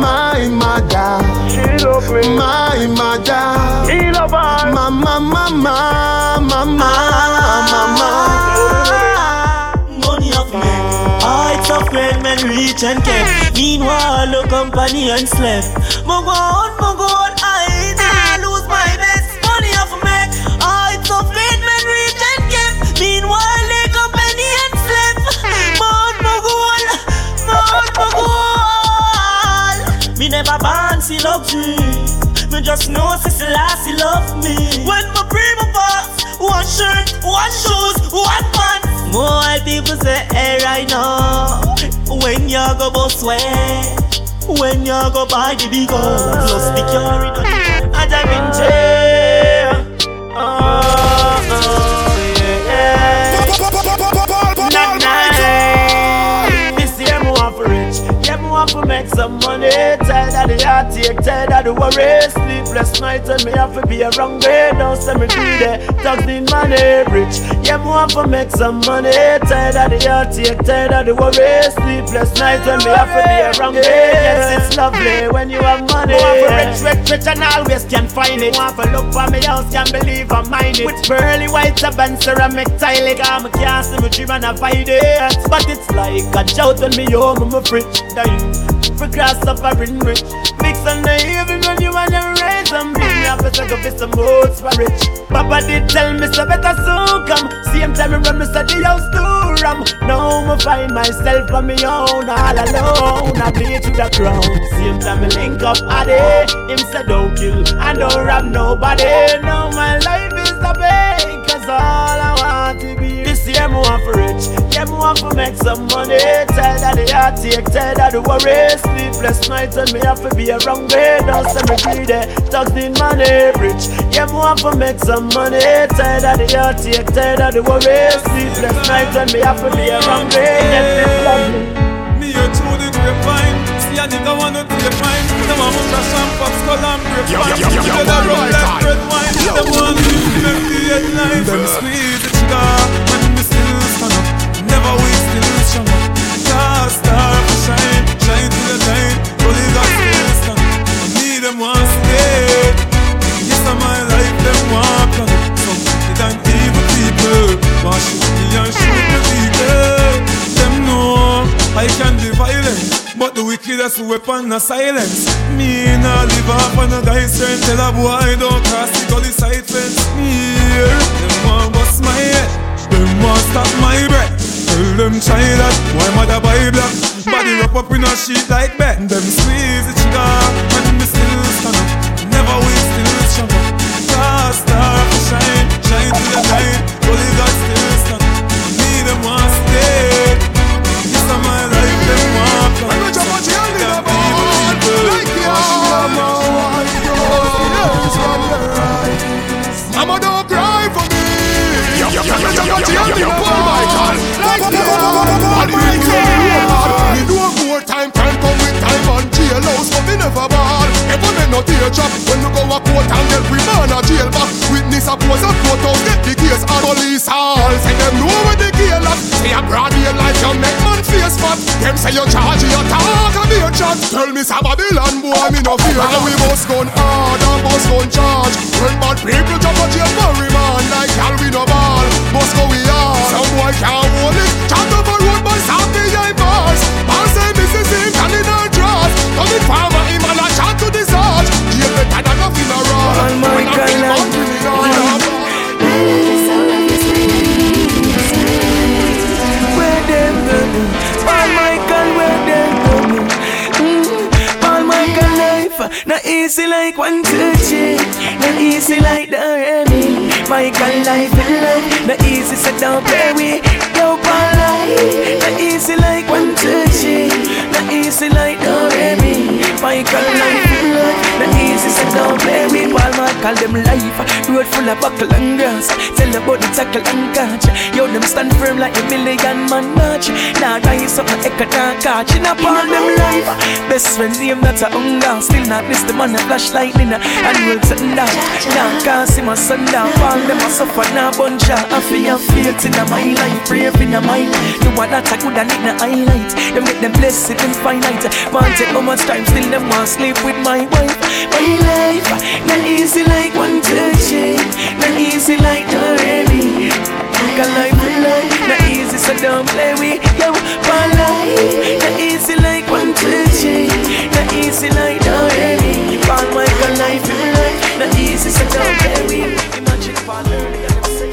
Speaker 5: My mother,
Speaker 21: she love me.
Speaker 5: My mother,
Speaker 21: he love her.
Speaker 5: Mama, mama, mama, mama.
Speaker 16: Money of men, hearts of men, men rich and kept. Meanwhile, the company and slept. Move on, move on, never born see luxury. Me just know since the last he loved me. When my prima boss, one shirt, one shoes, one pants. More people say, hey, right now. When you go boss way, when you go buy the big guns, plus security. I dive in jail. Oh, oh, yeah, yeah. Want for make some money. Tired of the heartache, tired of the worry. Sleepless nights and me have to be around me. Don't send me greedy, thugs need money, rich. Yeah, me want for make some money. Tired of the heartache, tired of the worry. Sleepless nights and me have to be around me. Yes, it's lovely when you have money. Me want for rich, rich, rich and always can find it. Want for look for me house, can't believe I mind it. With pearly white and ceramic tile, got ah, me can't see me dream and I find it. But it's like a jolt when me home, I'm a fridge dying. For grass suffering rich. Mix and the even when you wanna raise Big me I go for some votes for rich Papa did tell me so better soon come. Same time me run me say the house too ram Now me find myself on me own all alone. I bleed to the ground. Same time me link up Addy Him say don't kill and don't rob nobody. Now my life is a pain Cause all I want to be This year me want for rich. Yeah me want for make some money. Tired of the heartache, tired of the worry Sleepless nights and me have to be around me Don't send me greedy, thugs need money rich. Yeah me want for make some money. Tired of the heartache, tired of the worry Sleepless nights and me have to be around me Yes, it's lovely
Speaker 7: Me. Here through the grapevine See a nigga wanna take the fine. Them a must a champagne, skull and grapevine They a run like red wine. Them want to make the headline Them squeeze the trigger Shine to the light Holy God still stand uh, I need them one stay Yes, I'm my life, them want plan uh, Some wicked and evil people Want shoot me and shoot me people Them know I can be violent but the wickedest weapon is silence. Me nah live off on a guy's strength Tell a boy don't cross the gully side fence. Here, them want bust my head Them want stop my breath Tell them try that, why mother buy black? Body wrap up in a sheet like bed Them squeeze the trigger and me still stand up Never still strong up Star, star, shine, shine to the light know
Speaker 11: more time can come and jailhouse, but me never ball. Ever me no teardrop when you go a court and get remand a jail back. Witness a pose a courthouse, get the case and police all say them know where the jail at. Say a broad daylight you make man face fat. Them say you charge you talk a beer chat. Tell me some Babylon boy me no fear. And we must gun hard and must gun charge. When bad people jump a jail for remand like hell we no ball. Must go we are. Some boy can't hold it. Chat a road by the eye bars. Man say Mrs. Him can in her dress. Come in farmer him and a chat to the Sarge. Jail better than a funeral.
Speaker 18: All my easy like one touch not easy like the Remy. My gun life in life, not easy so don't play with. Paul life, not easy like one touch not easy like the Remy. My life in life, not easy so don't play with. While my call them life, road full of buckle and grass. Tell about the tackle and catch. Yo, them stand firm like a million man march. Now nah, you something echo can't catch. In upon them life, best friend name that's a hunger. Still not miss the man a flashlight in a and roll something down. Now can't see my son down. Fall them a suffer now bunch of I feel faith in my life, brave in my mind. The one that I could and need the highlight. Them get them blessed and finite. Take how much time, still them want sleep with my wife. My life, not easy like one touch, not easy like the Remy. Like a life, life, not easy, so don't play with yo. My life, not easy like one touch, not easy like the Remy. Paul Michael life, life, not easy, so don't play with. Imagine and them say.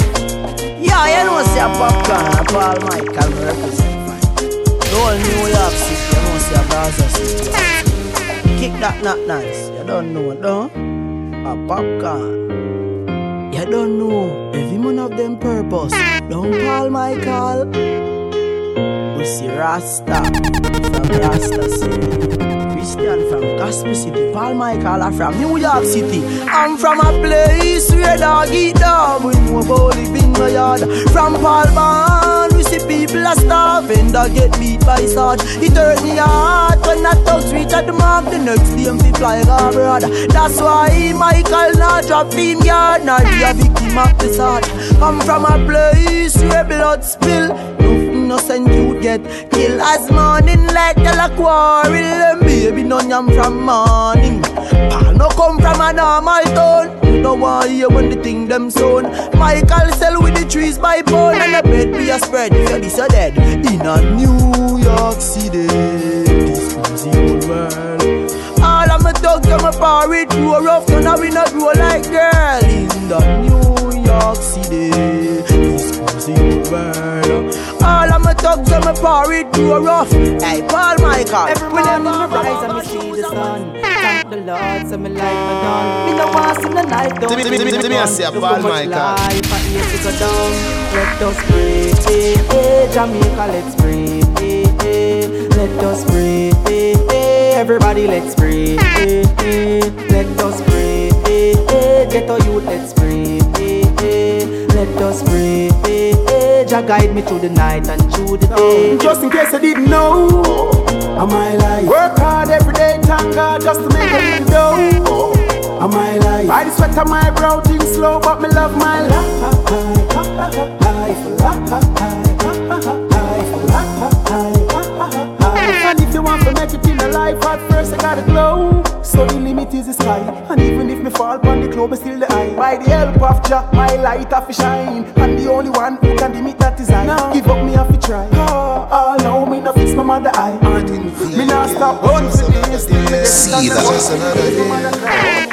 Speaker 12: Yeah, you know see a Popcaan and Paul Michael represent fine. The whole New York City, you know see a Gaza City. Kick that not nice, you don't know, don't? A Popcaan. You don't know every one of them purpose. Don't Paul Michael. We see Rasta from Rasta City. Christian from Gospel City. Paul Michael are from New York City. I'm from a place where dog eat dog. We know about living my yard. From Paul See people are starving. Dog get beat by Sarge. It hurt me heart when I thugs reach at the mark. The next day I'm fly abroad. That's why Michael not drop him yard. Not be a victim of the sword. I'm from a place where blood spill. No innocent you get killed as morning like tell a quarrel. And baby none am from morning. Paul no come from a normal town. Don't want hear when the thing them sown. Michael sell with the trees by pound and the bed be a spread. You this a dead in a New York City. This crazy old world. All of my dogs and my parrot grow rough, so now we not grow like girl in the New York City. This crazy old world. All of my thugs and my parrot grow rough. Hey, Paul Michael.
Speaker 2: Every morning I rise and me see the sun. Thank the Lord, so me life a done. Me no want see the life down.
Speaker 22: Give me- give me- give me a say,
Speaker 2: Look
Speaker 22: Paul
Speaker 2: how much
Speaker 22: Michael.
Speaker 2: Life I hate to go down. Let us pray, eh, eh, Jamaica, let's pray, eh, eh. Let us pray, eh, eh. Everybody, let's breathe, eh, eh. Let us pray, eh, eh. Get our youth, let's pray, eh, eh. Let us pray. Jah guide me through the night and through the day.
Speaker 23: Um, just in case I didn't know, am I life? Work hard every day, thank God, just to make a little dough. Am I life? I the sweat on my brow, things slow, but me love my life. And if you want to make it in a life, at first I gotta glow. So the limit is the sky. And even if me fall upon the globe, it's still the eye. By the help of Jah, my light have to shine. And the only one who can limit that is I. Now give up me have to try. Oh, oh no, me no fix my mother eye. Me not stop on for this. till me get
Speaker 5: See that.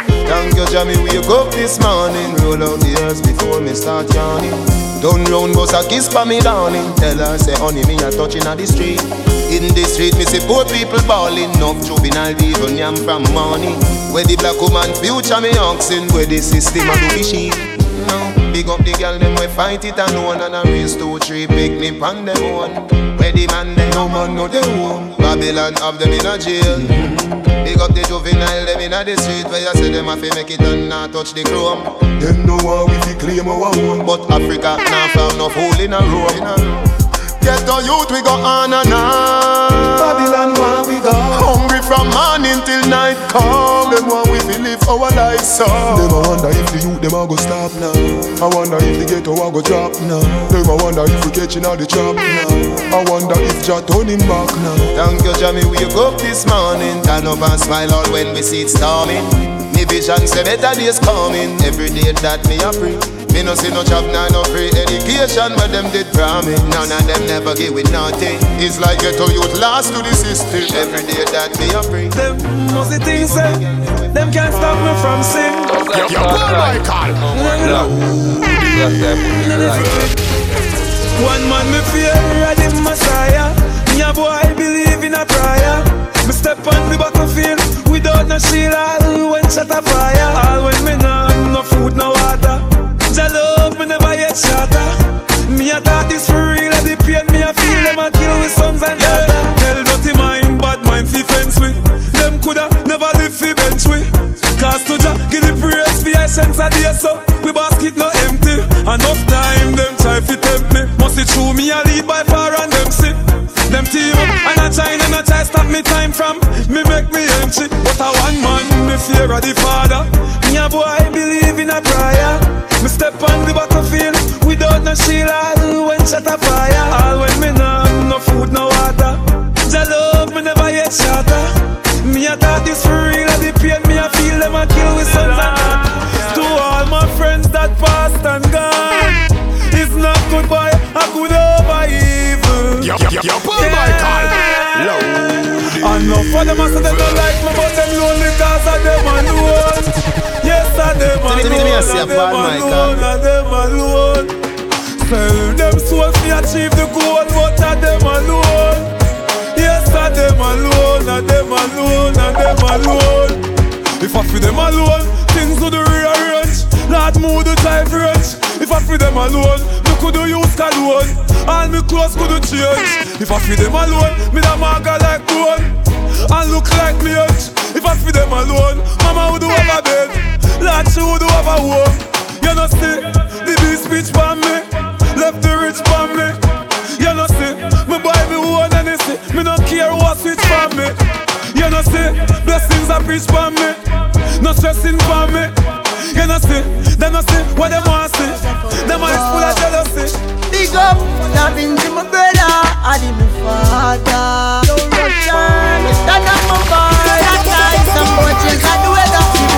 Speaker 5: You, Jamie. Wake up this morning. Roll out the earth before me start yawning. Turn round, bust a kiss for me, darling. Tell her, say, honey, me a touching at the street. In the street, me see poor people balling. Enough juvenile even yam from money. Where the black woman future me oxen. Where the system a do the sheep. No, big up the girl them we fight it alone and a race two three picnic on them own. Where the man them no man know they own. Babylon have them in a jail. Big up the juvenile them in a the street where you say them have to make it and not touch the chrome.
Speaker 4: Them know one we fi claim our own.
Speaker 5: But Africa now found no fool in a row. Get the youth we go on and on.
Speaker 4: Babylon where we go.
Speaker 5: Hungry from morning till night come. Them want we fi live our life so.
Speaker 4: Them a wonder if the youth them a go stop now. I wonder if the ghetto a go drop now. Them a wonder if we catching all the trap now. I wonder if Jah turn him back now.
Speaker 5: Thank you, Jah, me wake up this morning. Turn up and smile out when we see it storming. Me vision say better days coming. Every day that me a pray. Me no see no job, nah, no free education, but them did promise. None of them never give with nothing. It's like ghetto youth lost to the system. Every day that me a pray.
Speaker 7: Them must things say, them can't stop me from sin.
Speaker 11: Yo, yo, Paul Michael.
Speaker 7: One man me fear, I the Messiah. Me a boy I believe in a prayer. Me step on the battlefield without no shield. All when shot a fire. All when me nah have no food, no water. Jah love me never yet shatter. Me a thought this for real, and the pain me a feel them a kill with sons and daughters. Tell dirty mind, bad mind fi fence with. Them coulda never live fi bench with. Cause to Jah give the praise fi essence a day so we basket no empty. Enough time them try fi tempt me. Must it true me a lead by far and them see. Them team up and a China and a try stop me time from me make me empty. But a one man me fear of the father. Me a boy believe in a prayer. Me step on the battlefield without no shield. All when shot a fire. All when me nah have no food, no water. Jah love me never yet shatter. Me a thought this for real. and The pain me a feel them a kill with sons and daughters. To all my friends that passed and gone, it's not good boy, oh I could over evil.
Speaker 11: Yo, yo, yo, Paul Michael. Loud.
Speaker 7: Enough of them a say them don't like me, but them lonely cause of them alone. Them
Speaker 5: Me- me- me- me
Speaker 7: alone,
Speaker 5: a
Speaker 7: them alone, of them alone. Sell them souls to achieve the goal, but of them alone. Yes, of them alone, of them alone, of them alone. If I feel them alone, things would rearrange. Lord, move the drive range. If I feel them alone, me could do use cologne. All me clothes could change. If I feel them alone, me da maga like bone. And look like me. If I feel them alone, mama would do a bed. Lord, would do have a home. You know see, the beast speech for me. Left the rich for me. You know see, me buy me one and see. Me don't care what switch for me. You know see, blessings are preach for me. No stressing for me. You know see, them no see what them want see. Them eyes full of jealousy.
Speaker 12: Big up, nothing to my brother, I did my father. No Russian, stand up my time some watches at the weather.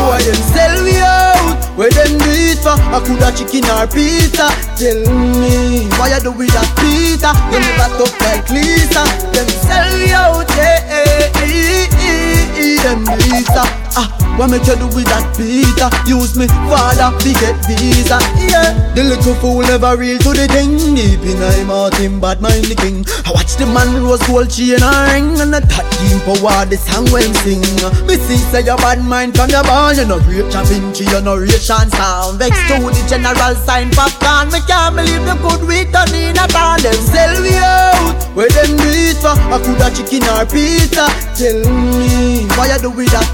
Speaker 12: Boy them sell we out, where them do it for? I coulda chicken or pizza. Tell me, why you do with that pizza? You never talk like Lisa. Them sell we out, yeah, eh, eh, eh, eh, them Lisa. Ah, what make you do with that pizza? Use me father, to get visa, yeah. The little fool never real to the thing. Deep in I'm out him, bad mind the king. I watch the man rose gold chain and ring, and the that team power the song when sing. Me see say your bad mind from your born, you no rape Jah Vinci, you no Russian sound. Vex to the general sign Popcaan. Me can't believe the good we done in a town. Them sell we out, where them do for? I coulda chicken or pizza. Tell me, why you do with that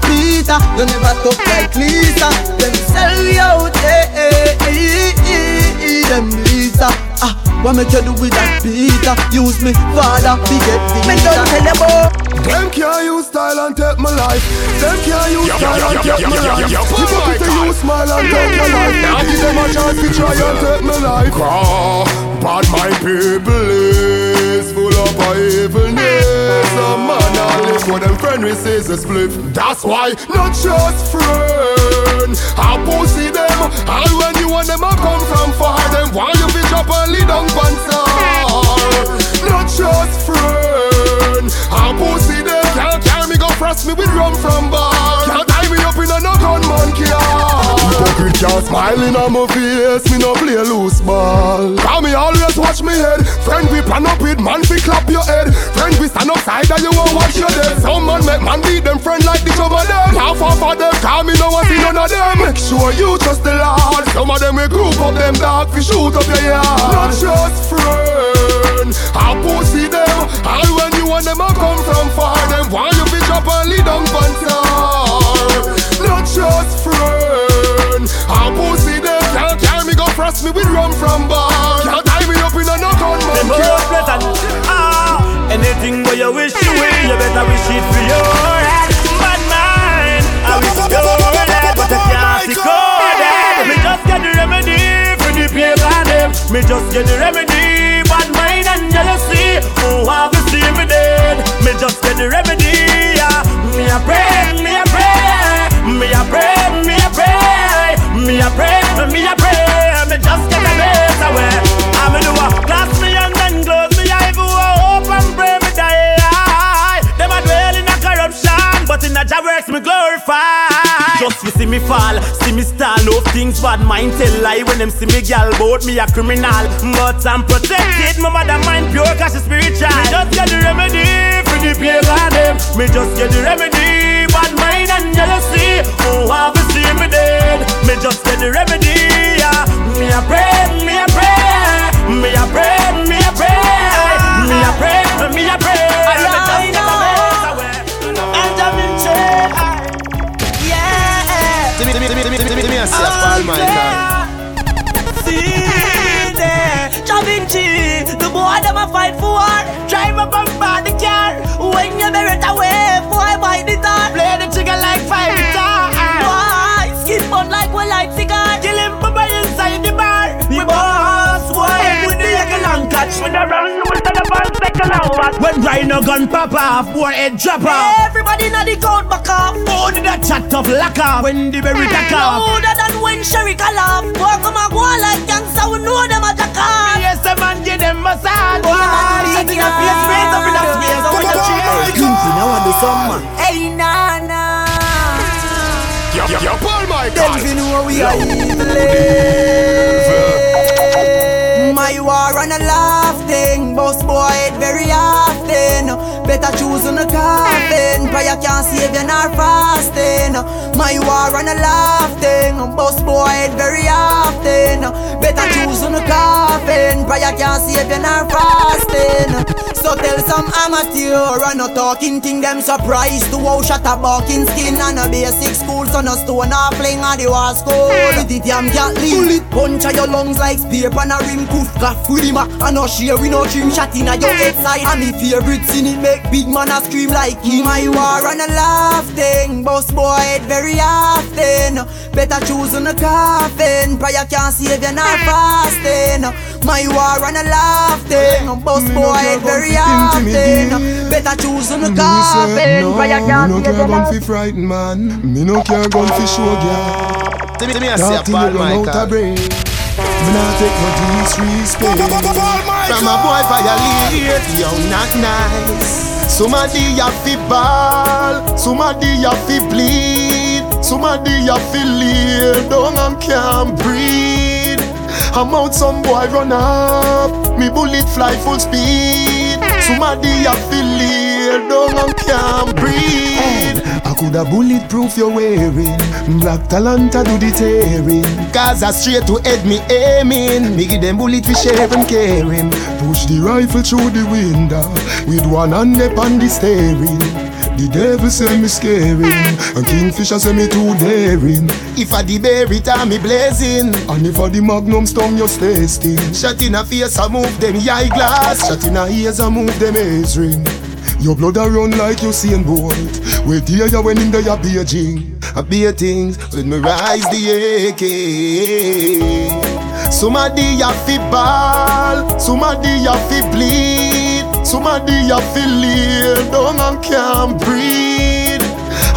Speaker 12: pizza? You never talk like Lisa. Them sell we out, eh, eh, eh, eh, eh, them Lisa. Ah, what make you do with that pizza? Use me, father, to get visa. Me don't tell them about.
Speaker 4: Them can't use style and take my life. Them can't use
Speaker 11: Yo, yo,
Speaker 4: style
Speaker 11: yo,
Speaker 4: and
Speaker 11: yo,
Speaker 4: take
Speaker 11: yo,
Speaker 4: my
Speaker 11: yo, yo,
Speaker 4: life.
Speaker 11: yo,
Speaker 4: If
Speaker 11: Paul
Speaker 4: I to use smile and take my life, give them a chance to try and take my life.
Speaker 11: Cause bad mind people is full of a evilness. Some man a live for them friend we says a spliff. That's why not just friend. I pussy them. All when you want them, I come from far. Them why you bitch up and lead on panzer. Not just friend. I pussy them. Can't carry me go frost me with rum from bar. Can't up in a no gunman car. Hypocrite can't smile in on my face, me no play loose ball. Cause me always watch me head. Friend we plan up with man we clap your head. Friend we stand upside and you won't watch your dead. Some man make man beat them friend like the of them. Laugh off of them, cause me no want see none of them. Make sure you trust the Lord. Some of them we group up them dog fi shoot up your yard. Not just friend, I pussy them. All when you want them, I come from far. Them want you bitch up and lead on panzer. Just friend, I pussy them.
Speaker 4: cross me go frost me with rum from bar. Can't tie me up in a no gunman
Speaker 16: Them
Speaker 4: car.
Speaker 16: both pleasant. Ah, anything where you wish you will, you better wish it for your head. Bad mind, I wish your head, but I can't see coded. Me just get the remedy for the paper them. Me just get the remedy. Bad mind and jealousy, who have to see me dead. Me just get the remedy. Yeah. Me a pray, me a me a pray, me a pray, me a pray, me a pray. Me just get the mess away. I'm in the walk, class me and then close me eye, go hope and pray me die. Them a dwell in a corruption, but in a job works me glorify. Just to see me fall, see me stall, no things bad mind tell lie when them see me gal bout me a criminal. But I'm protected, my mother mind pure cause she spiritual. Me just get the remedy for the paper them. Me just get the remedy, bad mind and jealousy. Oh, have to see me dead. Me just get the remedy, yeah. Me a pray, me a pray, me a pray, me a pray, me a pray, me a pray.
Speaker 5: I say a Paul oh, Michael.
Speaker 10: See there, Jah Vinci, the boy them a fight for When
Speaker 16: Ryno gun pop off, boy head drop off.
Speaker 10: Everybody know the crowd back off.
Speaker 16: Oh, did that chat tough lock off when the berry tack off.
Speaker 10: Louder than when Sherry call off. Boy, come and go like gangsta, we know them a jack off.
Speaker 16: Yes, a man give them massage.
Speaker 10: Boy,
Speaker 16: Shut in a face, raise up in a space, up in a tree.
Speaker 12: Kingpin, I want the song.
Speaker 10: Hey, Nana.
Speaker 4: Yo, yo, yo, Paul Michael.
Speaker 12: Delvin, who we are evil. Eh. My war and a laugh thing, boss boy it very often. Better choose on a coffin, prayer can't save you nor fasting. My war and a laugh thing, boss boy it very often. Better choose on a coffin, prayer can't save you nor fasting. So tell some amateur and no talking thing them surprised. To how shot a barking skin and I'll be a basic school. So no stone or fling on the war school. It yam can't leave. Bullet punch at your lungs like spear pan a rim. Poof cough with him and no share we no trim shot in a your head side. And me favorite scene it make big man a scream like him. My war. And a laugh thing, boss boy it very often. Better choose on a coffin, prayer can't save you not fasting. My war and a laugh thing, boss mm. boy it very often. Better choose on a coffin, prayer can't
Speaker 4: Me no
Speaker 12: save
Speaker 4: care
Speaker 12: you
Speaker 4: gun
Speaker 12: not
Speaker 4: fi frighten man. Me no care gun fi show girl.
Speaker 5: Timmy, Timmy, I say a
Speaker 4: Talk till
Speaker 5: Paul
Speaker 4: you run out
Speaker 5: Michael.
Speaker 4: of breath. Me nah take no disrespect.
Speaker 5: From a boy violate, yo, not nice. Somebody have fi ball, somebody have fi bleed, somebody have fi lay down and can't breathe. I'm out, some boy run up, me bullet fly full speed. Somebody have fi lay down and can't breathe.
Speaker 4: I coulda bulletproof your wearing. Black Talanta do the tearing.
Speaker 5: Gaza straight to head me aiming. Me give them bullet fi share and caring.
Speaker 4: Push the rifle through the window with one hand up on the steering. The devil say me scaring, and Kingfisher say me too daring.
Speaker 5: If I the bear it, I me blazing.
Speaker 4: And if I the magnum stung your tasting.
Speaker 5: Shot in a face, I move them eyeglass.
Speaker 4: Shot in a ears, I move them ears ring. Your blood a run like you seeing Bolt. Wait here you when in there you Beijing.
Speaker 5: I bear things when me rise the AK. Somebody have fi ball, somebody have fi bleed, somebody have fi lay down and can't breathe.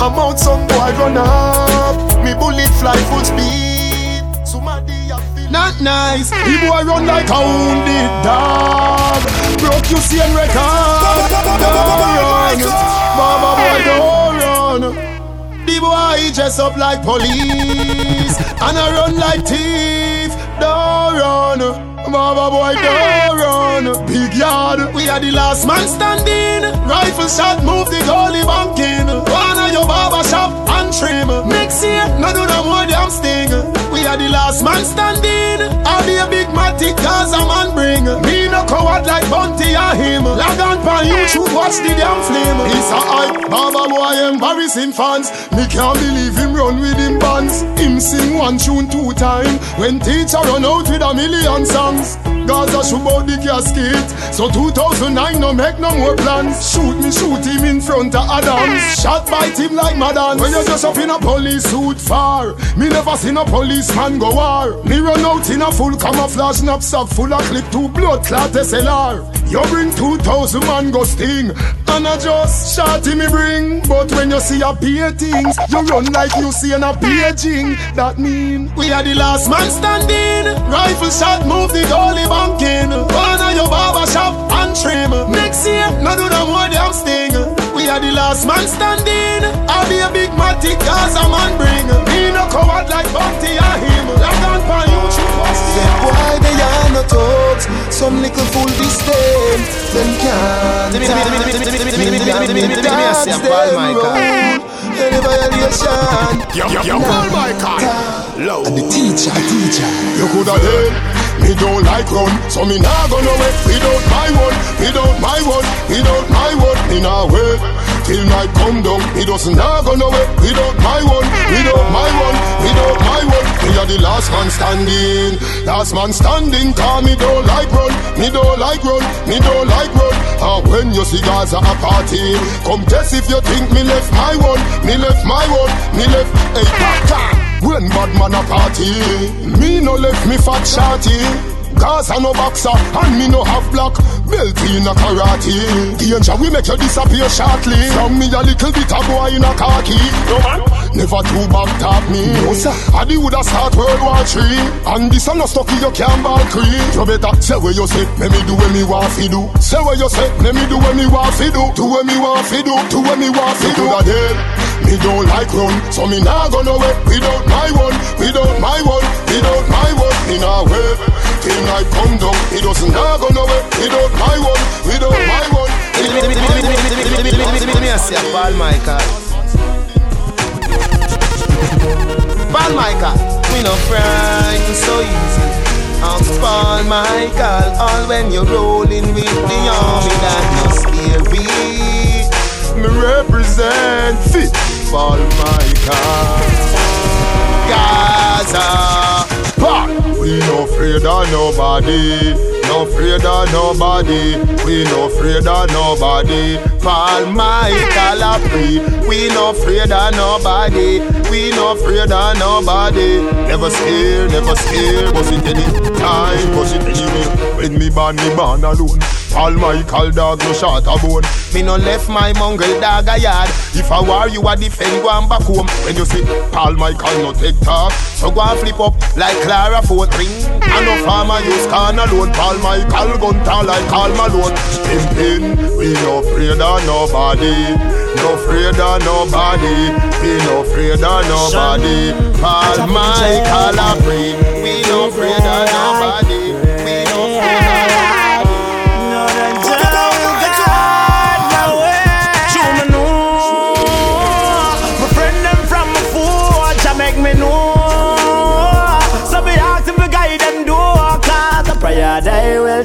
Speaker 5: I'm out, some boy run up, me bullet fly full speed. Somebody have fi
Speaker 4: Not nice. Hmm. The boy run like a wounded dog. Broke you same record. Don't run, mama boy, don't run.
Speaker 5: The boy dress up like police and I run like thief. Don't run, mama boy, don't run. Big yard, we are the last man standing. Rifle shot, move the goalie banking. One of your barber shop and trim. Next year, no do no more damn sting. We
Speaker 4: are the last man standing. I'll be a big matic cause a man bring. Me no coward like Bunty or him. Log on pan YouTube, watch the damn flame. It's a hype, Baba boy embarrassing fans. Me can't believe him run with him bands. Him sing one tune two time. When teacher run out with a million songs. Gaza shoot out the casket. So 2009 no make no more plans. Shoot me, shoot him in front of Adams. Ah. Shot by him like Madden. When you just up in a police suit far. Me never seen a policeman go war. Me run out in a full camouflage knapsack full of clip to blood clot SLR. You bring 2000 man go sting. And I just shot him. me bring. But when you see a peer things, you run like you see an a. That mean we are the last man standing. Rifle shot move the goalie. One of your barber shop and trim. Next year, no do no more damn sting. We are the last man standing. I'll be a big matic cause a man bring. Me no coward like Bunty or him. Like on pan you should
Speaker 5: Say why they are no thugs Some little fool this them Them can't dance them round Any violation
Speaker 24: Yo, yo, yo, Paul Michael Low
Speaker 5: And the teacher, teacher
Speaker 4: You coulda heard me don't like run, so me nah go nowhere without my one, without my one, without my one. Me nah wait till night come down. Me doesn't nah go nowhere without my one, without my one, without my one. Me are the last man standing, last man standing. Cause me don't like run, me don't like run, me don't like run. And when you see Gaza a party, come test if you think me left my one, me left my one, me left a hey, back when bad man a party, me no left me fat shorty. Gaza no boxer and me no have black belt in a karate. Danger we make you disappear shortly. From me a little bit of boy in a khaki. No man, never too back top me. No sir, I the woulda start World War Three. And this a no stucky you can't ball cream. You better say what you say, let me do what me want fi do. Say what you say, let me do what me want fi do. Do what me want fi do, do what me want fi do. Dead. Me don't like run, so me nah go nowhere without my one, without my one, without my one. Me nah wait till night come down. He doesn't nah go nowhere without my one, without my one.
Speaker 5: Me a say Paul Michael Paul Michael We no frightened so easy Ask Paul Michael All when you're rolling with the army That no scary
Speaker 4: Me represent fit Paul Michael Gaza Paul We no afraid of nobody. No afraid of nobody. We no afraid of nobody. Paul Michael a free We no afraid of nobody. We no afraid of nobody. Never scared, never scared. Was it any time, was it When me born, me born alone. Paul Michael dog no shot a bone. Me no left my mongrel dog a yard. If I war you a defend go and back home. When you see Paul Michael no take talk. So go and flip up like Clara Fort ring And no farmer use can alone. Paul Michael gun tall like Karl Malone. Pimpin, we no afraid of nobody. No afraid of nobody. We no afraid of nobody. Paul Michael a free. We no afraid of nobody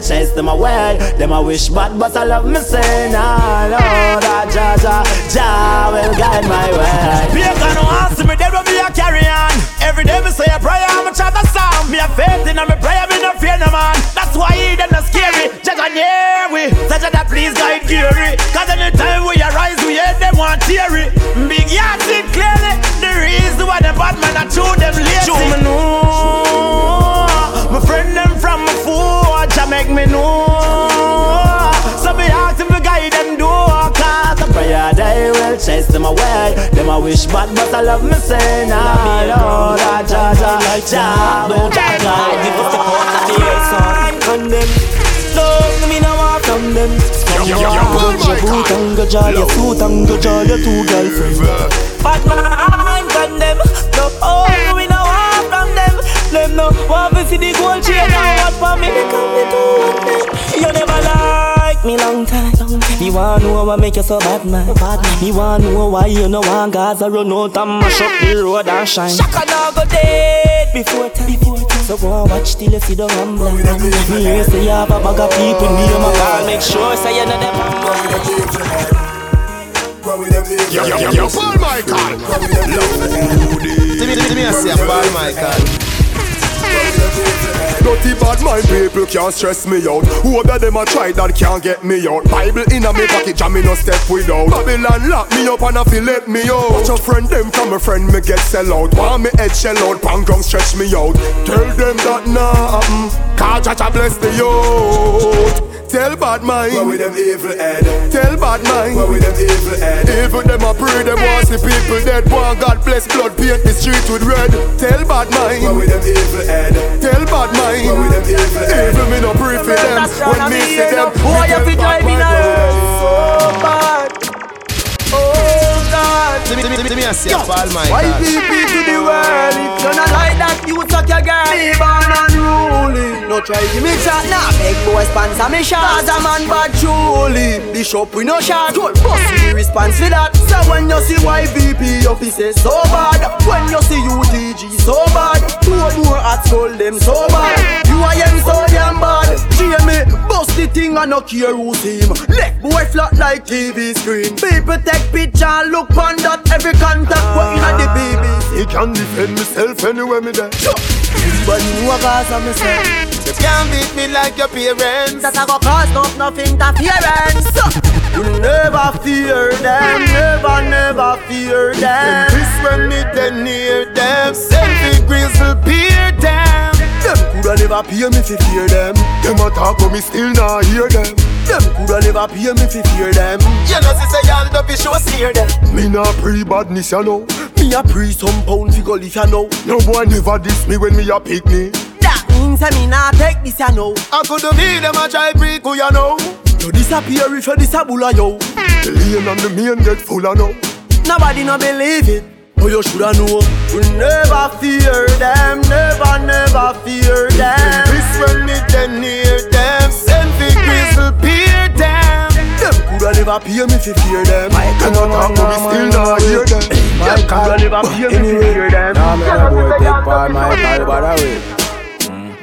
Speaker 10: chase them away. Them I wish bad, but I love me say nah, no, that Jah Jah Jah will guide my way.
Speaker 16: Be a gonna ask me, they will be a carry on. Every day me say a prayer, I'm a chat a song. Me a faith in me prayer, me no fear no man. That's why he them not scary. Jah Jah near we, Jah that please guide Gary. Cause anytime we arise, we hear them want teary. Big yard see clearly the reason why the bad man are chew them lazy. Chew me know, my friend them from my Jah make me know. So be ask him to guide them do Cause the prayer they will chase them away. Them I wish bad, but I love me say nah, no, that Jah Jah Jah will guide my
Speaker 10: Give us the part of the earth, son Condemn Don't me no want from them From your heart, your boot and go jar Your suit and go jar, your two girlfriends Bad man condemn them Them no want to see the gold chain Now what for me, they come me to one day You never like me long time Me want know what make you so bad man. Bad man. Me want know why you no want Gaza run out and mash up the road and shine. Shaka now go dead before time. Before time. So go and watch till you see the rumble. Me hear say you have a bag of people. Me and my call make sure say you know them.
Speaker 5: Yo, yo, yo, yo, Paul Michael. Give me, give me a say, Paul Michael.
Speaker 11: Dirty bad mind people can't stress me out. Who of them a try that can't get me out? Bible in a me pocket, jam me no step without. Babylon lock me up and a feel let me out. Watch a friend them from a friend me get sell out. Want me head shell out, pang ground stretch me out. Tell them that nah happen. Cause Jah bless the youth. Tell bad mind.
Speaker 5: Where with them evil head?
Speaker 11: Tell bad mind.
Speaker 5: Where with them evil head?
Speaker 11: Evil them a pray them want see people dead. Want God bless blood paint the street with red. Tell bad mind.
Speaker 5: Where with them evil head?
Speaker 11: Tell bad mind.
Speaker 5: Where with them evil head?
Speaker 11: Evil me no pray for them. When me see them
Speaker 12: Boy you fi drive in a so bad? Oh God.
Speaker 5: Give me, give me, give me a say, Paul Michael
Speaker 12: Why people to the world your girl. Me born unruly No try give me chat Nah beg boy sponsor me shot. Cause a man bad truly. Bishop we no shot. Good boss. Me response for that. So when you see YVP you fi say so bad. When you see UTG so bad. Two more at school them so bad. You are them so damn bad. Jamie bust the thing and no care who see him. Leg boy flat like TV screen. People take picture and look on that Every contact. What inna the BBC
Speaker 11: He can defend myself anywhere me there
Speaker 12: Everybody know a cause of myself
Speaker 5: You can't beat me like your parents.
Speaker 12: That I go cause no enough interference. You never fear them Never, never fear them.
Speaker 5: This when me then near them. Selfie grizzle beer them.
Speaker 12: Them coulda never pay me fi fear them.
Speaker 11: Them a talk but me still not hear them.
Speaker 12: Them coulda never pay me fi fear them.
Speaker 5: You know say y'all don't be sure steer them
Speaker 11: Me not pre badness you know
Speaker 12: Me a pre some pound fi go if you know
Speaker 11: No boy never diss me when me a pick me.
Speaker 12: That means I me nah take this you know
Speaker 5: I could be them a try break who you know.
Speaker 12: You disappear if you disable yo.
Speaker 11: The lane and the main get full of no
Speaker 12: Nobody no believe it but you shoulda know You never fear them Never, never fear them.
Speaker 5: This when me then near them Selfie grizzle beer them
Speaker 12: Them. Coulda never pay me fi fear them.
Speaker 11: I cannot talk but me still not hear them.
Speaker 12: Them coulda never pay me fi fear them.
Speaker 23: Nah, me a boy take Paul Michael by the way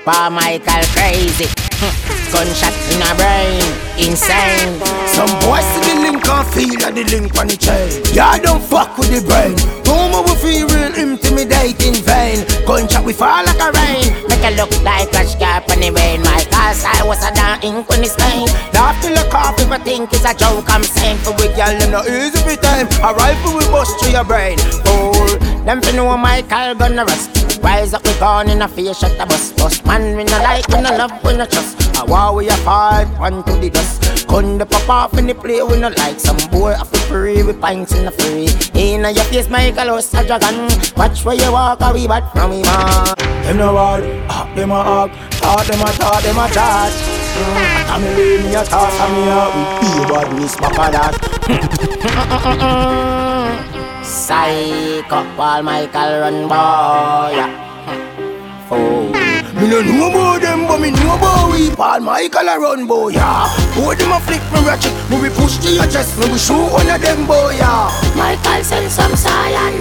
Speaker 25: Paul Michael crazy. Gunshot in a brain, insane.
Speaker 12: Some boys see the link and feel that the link on the chain. Yeah, don't fuck with the brain. Rumor we feel real intimidating vain. Gunshot we fall like a rain.
Speaker 25: Make it look like a scarp on the rain. My cause I was a down ink on the stain.
Speaker 12: Laugh till the cough if I think it's a joke. I'm saying for we girl, them no easy for time. A rifle will bust through your brain.
Speaker 25: Fool, them fi know Michael gonna rust. Rise up, we gone in a face shut the bus bus. Man, we no like, we no love, we no trust. A war we apart, one to the dust. Gun the pop off in the play, we no like. Some boy off the free, we pints in the free. In Inna your face, Michael, us a dragon. Watch where you walk, a wee bat from me man.
Speaker 23: Them no war, ah, them a hawk Talk them a talk, them a chat mm, I me leave me a talk, and me a We be badness, back of that
Speaker 25: Psycho, Paul Michael run boy.
Speaker 12: Oh. Me no know about them, but me know about we. Paul Michael a run boy, yeah. Boy, them a flick me ratchet. Me we push to your chest, me we shoot one of them boy, yeah.
Speaker 25: Michael send some cyanide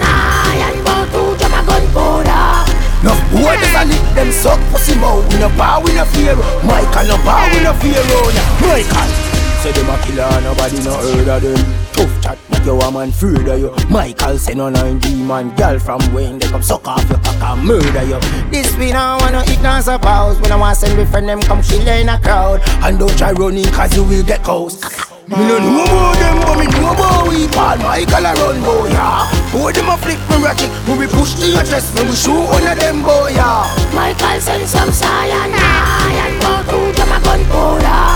Speaker 25: And go to jam a gunpowder
Speaker 12: No boy, just a lick them suck pussy mouth. We no bow, we no fear. Michael no bow, we no fear, oh. Michael.
Speaker 23: Say them a killer, nobody no heard of them. Tough chat, your woman afraid of you. Michael say no 9G man Girl from Wayne, they come suck off your cock and murder you.
Speaker 25: This we don't wanna ignore a pause We don't want send we friend them come chill in a crowd.
Speaker 12: And don't try running cause you will get coast me no know about them, but me know about we. Paul Michael a run boy, yeah. Boy, them a flick me ratchet. Me we push to your chest, me we shoot one of them boy, yeah.
Speaker 25: Michael send some cyanide And go to jam a gunpowder
Speaker 12: Enough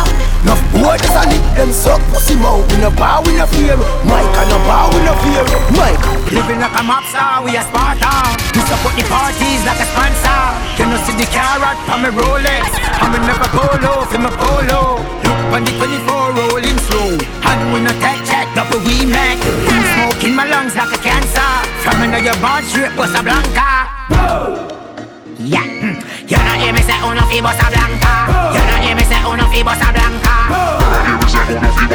Speaker 12: boy just a lick them suck pussy mouth. We no bow, we no fear. Michael no bow, we no fear. Michael
Speaker 26: Living like a mob star, we a Sparta. We support the parties like a sponsor. You see the carrot on me Rolex. Me never go low for my polo. Look on the 24 rolling slow. And we no take check, double we make. Been smoking my lungs like a cancer. From under another bar straight, Bossa Blanca
Speaker 25: Yeah, you know hear me say uno fi Bossa Blanca Me fi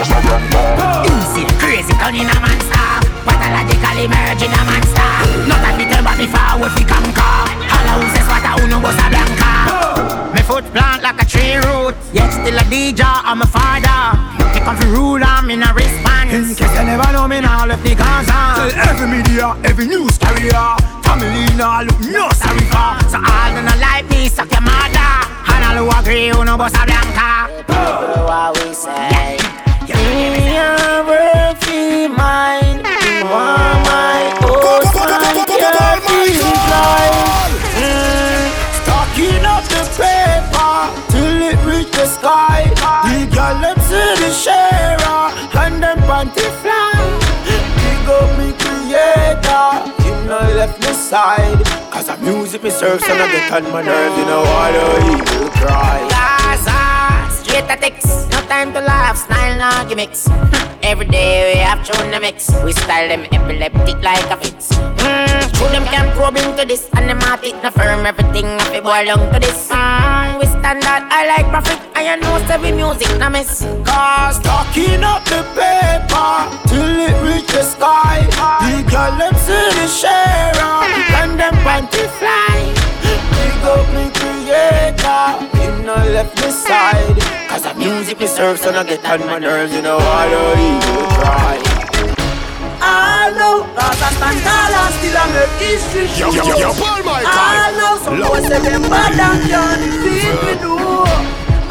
Speaker 25: Insane, crazy, cunning a monster Pathologically merging a monster Not a bit of me forward fi conquer Hollow says what a uno blanca Me foot plant like a tree root Yet still a DJ, I'm a father Me come fi rule, I'm in a response
Speaker 12: In case you never know me now left the Gaza Tell every media, every news carrier Family now look no sorry for.
Speaker 25: So all do not like me, suck your mother. And all who agree, uno was a blanca
Speaker 27: People what we say.
Speaker 25: Me a worthy mind.
Speaker 12: Mm. You are left me side. Cause the music me serve, so I get on my nerves. You know why the evil cry.
Speaker 25: Gaza, straight no time to laugh, style no gimmicks. Every day we have tune the mix, we style them epileptic like a fits. Mm, through them can probe into this, it no firm, everything I fi boil down to this. Mm, we stand out, I like profit, I know every music no miss.
Speaker 12: Cause stocking up the paper till it reach the sky. The girl them see the sharer and them panty fly. Big up me creator, music me serve, so I get on my nerves. You know why the evil cry. I know, cause I stand tall and still I make history
Speaker 5: Yo, yo, yo, yo, Paul Michael.
Speaker 12: I know, some boys say them bad and can't defeat me do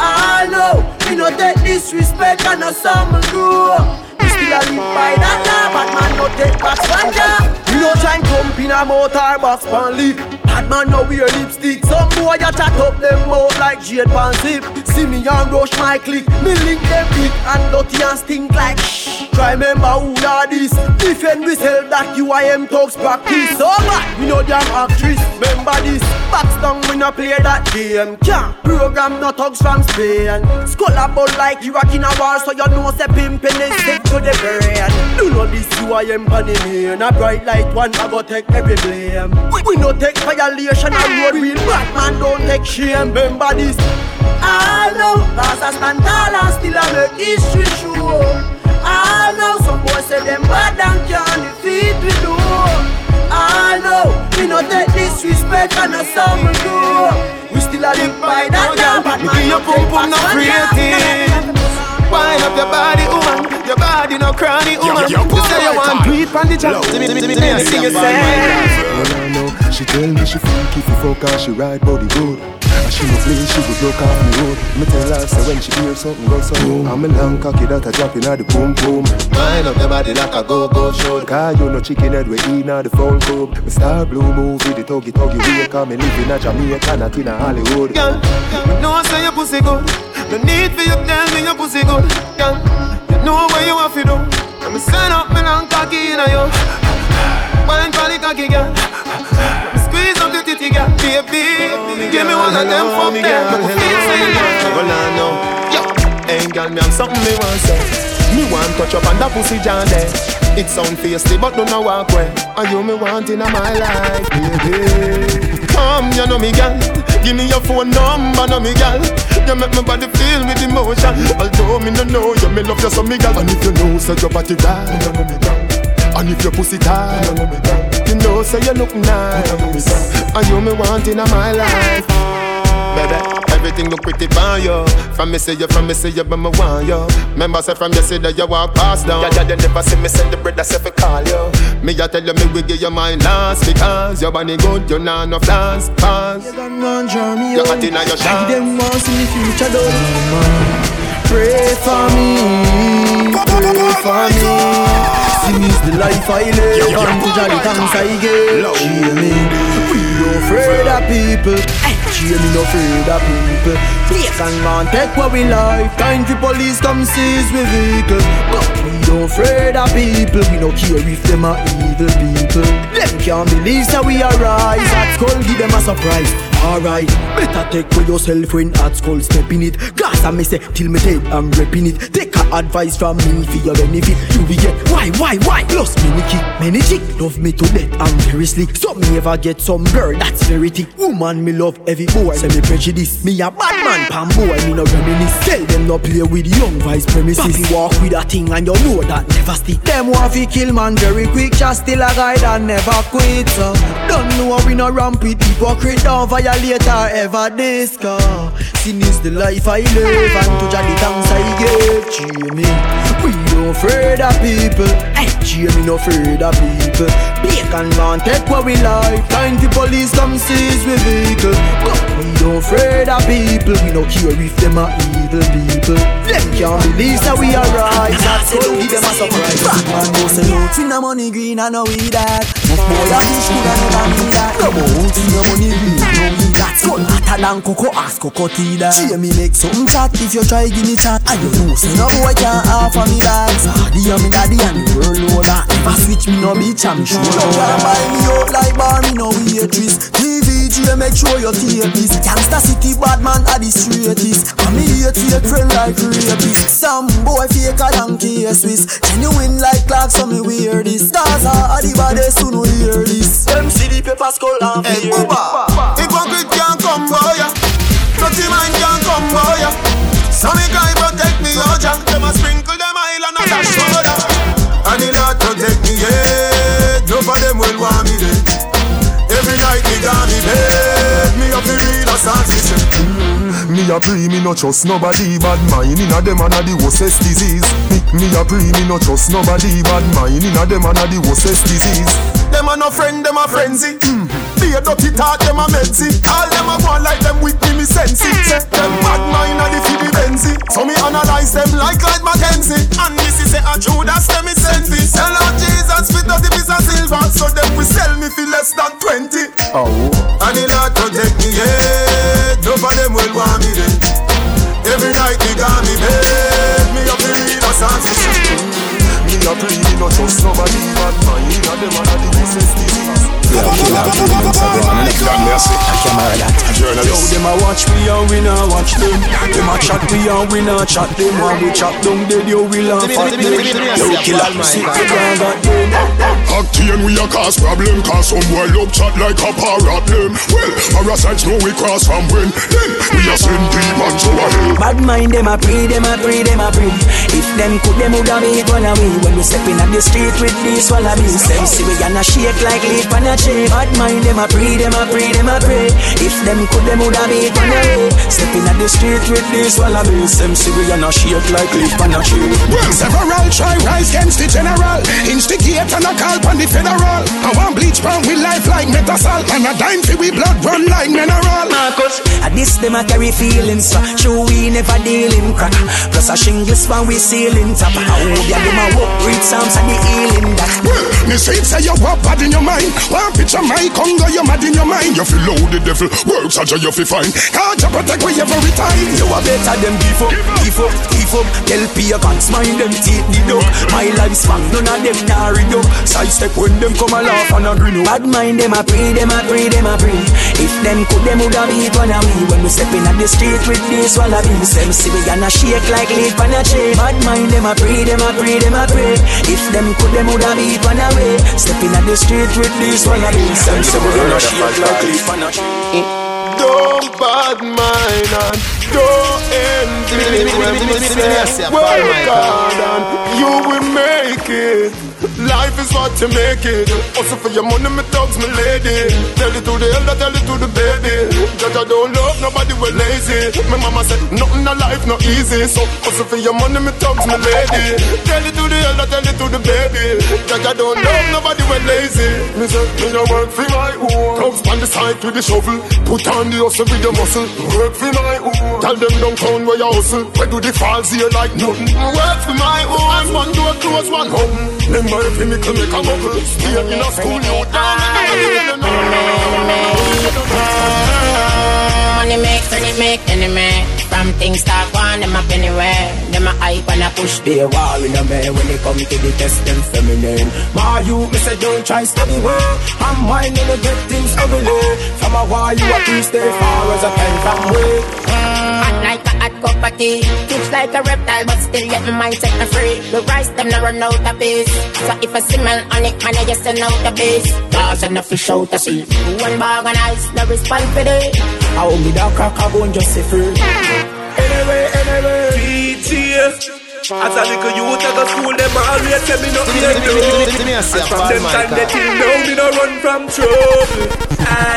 Speaker 12: I know, we no take disrespect and no some do We still a live by that law, but man no take back one job We no try and jump in a motor box pan leaf Bad man no wear lipstick Some boy a chat up them mouth like jade pan zip See me and rush my click. Me link them big and dirty and stink like shh. Try remember who are this Defend we sell that you I am talks practice. Mm. Oh, so bad, we know damn actress. Remember this. Box down we no play that game. Can't. Program no thugs from Spain. Skull a ball like Iraq in a war So you know say pimpin' is sick to the brain. Do not this you I am panny me. A bright light one I go take every blame. We, we no take violation mm. a road real bad man don't take shame. Remember this. I know Cause I stand tall and still I make history show I know some boys say them bad and can't defeat we do. I know we no take disrespect and a some we do. We still a live by that oh, damn but man
Speaker 24: your pum pum no creative. Wind up your body, woman. Your body no cranny, woman.
Speaker 5: yo,
Speaker 24: You say you want tweet on the job. Me, me, me, me, I see you say.
Speaker 4: All I know, she tell me she freak if you fuck her, she ride body good. And she no play, she go broke off me road. Me tell her say when she hear something go so. I'm a long cocky that a drop inna the boom boom.
Speaker 24: Wind up your body like a go-go show.
Speaker 4: Cause you no chicken head we inna the phone club. Me star blue movie, the tuggy tuggy way. Cause me live inna Jamaica, not inna Hollywood.
Speaker 24: Girl, you know I say your pussy good. No need for you tell me your pussy good. Girl, you know what you have to do. Let me send up me long cocky inna you. Wine for the cocky, girl. Let me squeeze up the titty, girl. Baby, give me one of them from me you.
Speaker 5: Well, I know. Hey, girl, me have something me want say. Me want touch up on that pussy jam there. It sound feisty, but don't know walk way. And you me want in my life, baby. Come, you know me, girl. Give me your phone number, know me, girl. You make my body feel with emotion. Although me no know you, me love you so, me girl. And if you know, say your body right, you know me, girl. And if your pussy tight, you know me, girl. You know, say you look nice. And you me want in my life. Baby, everything look pretty fine, yo. From me say you, from me say you, but me want yo. Remember say from you say that you walk past down. Yeah, yeah, you never see me send the bread, that's if I call you. Me I tell you, me we give you my last because your body good, you nah no flaws, pass.
Speaker 12: You got man draw me
Speaker 5: You
Speaker 12: out. Oh.
Speaker 5: got inna your
Speaker 12: Like
Speaker 5: shot.
Speaker 12: them want see me future done. Pray for me, pray for me. See me's the life I live and to jolly thanks I. Cheer me, we no afraid of people. Me no afraid of people. Take and man take what we like. Time for police come seize we vehicle. But we no afraid of people. We no care if them are evil people. Them can't believe that we are rise. At school give them a surprise. Alright, better take for yourself when at school step in it. Gas and me say till me dead I'm repping it. Take a advice from me for your benefit. You will get why, why, why? Plus me, kick, many chick love me to death. I'm very slick. So me ever get some girl that's very thick. Woman me love every boy. Say me prejudice. Me a bad man, pan boy. Me no reminisce. Tell them no play with young vice premises. Papi walk with a thing and you know that never stick. Them want fi kill man very quick, just still a guy that never quit. So don't know we no ramp with hypocrite, don't violate or ever discuss. Sin is the life I live and to the thanks I give. Jimmy, we no afraid of people. Hey, Jimmy no afraid of people. Bacon man take what we like. Time the police come seize we vehicle. But we no afraid of people. We no care if them are evil people. Them can't believe that we are right. That's so give them a surprise. Bad man say no. See no money green, I know we that. Boy a fish coulda never me that. No more see no money green, no we that. Gun hotter than cocoa, ask Cocoa Tea that. See me make something chat if you try give me chat. And you know say no boy can't offer me that. Daddy and me daddy and the world know that. If I switch me no bitch, I'm sure. No one buy me out like bar, me no waitress. TVG make sure you tape this. Gangsta city bad man are the straightest. And me hate fake friend like rapist. Some boy fake a donkey Swiss. Genuine like clock, so me wear this. Stars are the baddest, soon we hear this. Them see the paper skull and
Speaker 11: Hey, Booba, hypocrite can't come boy ya. Dirty man can't come boy ya. So me guy protect me, oh Jah. Them a sprinkle them oil and a dash soda. And the Lord protect me, yeah. None of them will want me dead. Every night me got me bed. Me up the real assassin.
Speaker 4: Me a pray, me no trust nobody Bad mind inna them and a the worstest disease Me, me a pray, me no trust nobody Bad mind inna them and a the worstest disease
Speaker 11: Them a no friend, them a frenzy. Mm. A dirty talk, them a medzy. All them a go like them with me, me sense it. Say them bad mind a the the Benzy. So me analyze them like like Mackenzie. And this is a Judas, them me send this. Sell out Jesus with thirty piece of silver, so them we sell me for less than twenty.
Speaker 4: Oh
Speaker 11: And the Lord protect me, yeah.
Speaker 4: And
Speaker 5: we not watch them. Them a chat we and we not chat them. While we chop down dead, yo, we laugh at them. Yo, kill our sick, we can't got them.
Speaker 4: Octane we a cause problem Cause some boy love chat like a parrot them Well, parasites know we cross from when Then we a send demons a hell
Speaker 23: Bad mind them a pray, them a pray, them a pray. If them could, them woulda made one away. When we step in at the street with these wallabies, them see we gonna shake like leaf on a tree. Bad mind them a pray, them a pray, them a pray. If them could, them woulda made one away. Step in at the street with these wallabies, them see we gonna shake like leaf on a tree.
Speaker 24: Well, several try rise against the general. Instigate and a call on the federal. I want bleach pound with life like metasol. And a dime for we blood run like mineral.
Speaker 23: Marcus, at this them a carry feelings for Sure we never deal in crack Plus a shingles when we ceiling top I hope ya them a walk read psalms and the healing that
Speaker 24: Well, me say it say you walk bad in your mind. One picture my Congo, you mad in your mind. You feel low the devil. Works such a you feel fine. Can't you protect we every time.
Speaker 23: You a better them beef up, beef up, beef up. Tell pagans mind them teeth the duck My life's lifespan none of them nah rid up. Side step when them come a laugh and a grin up. Bad mind them a pray, them a pray, them a pray. If them could them woulda beat one of we When we step in at the street with these wallabies Them see we gonna shake like leaf on a tree Bad mind them a pray, them a pray, them a pray. If them could them woulda beat one of we Step in at the street with these wallabies Them see we gonna shake like leaf on a tree
Speaker 11: Don't bad mind and don't envy when we say work hard and you will make it. Life is what you make it. Also for your money, me dogs, my lady. Tell it to the elder, tell it to the baby. Judge, I don't love nobody, we lazy. My mama said nothing in life not easy. So also for your money, me dogs, my lady. Tell it to the elder, tell it to the baby. Judge, I don't love nobody, we lazy. Me say, me no work for my own. Dogs on the side with the shovel. Put on the hustle with your muscle. Work for my own. Tell them downtown where you hustle. Where do the falls here like nothing? Work for my own. One door close, one home. Remember if you make a make a bubble. Stay in a school, you down.
Speaker 25: Money make, money make, enemy. From things start one, them up anywhere. Them a hype and a push.
Speaker 23: Be a wall in a man when they come to the test them feminine. My you, me say don't try study way. I'm mine and get things ugly. From a while you a two stay far as a pen from way.
Speaker 25: Hot like a hot cup of tea. Twitch like a reptile, but still yet my mind set me free. The rice them no run out of peace. So if I smell on it, man, I just send out the base. Cause enough fish out to sea. One bag of ice, no respond for it.
Speaker 23: I want me that crack, I go and just say free. Anyway, anyway.
Speaker 28: As a little youth, I go school, them always tell me nothing to do. And from them time, they till now, me no run from trouble.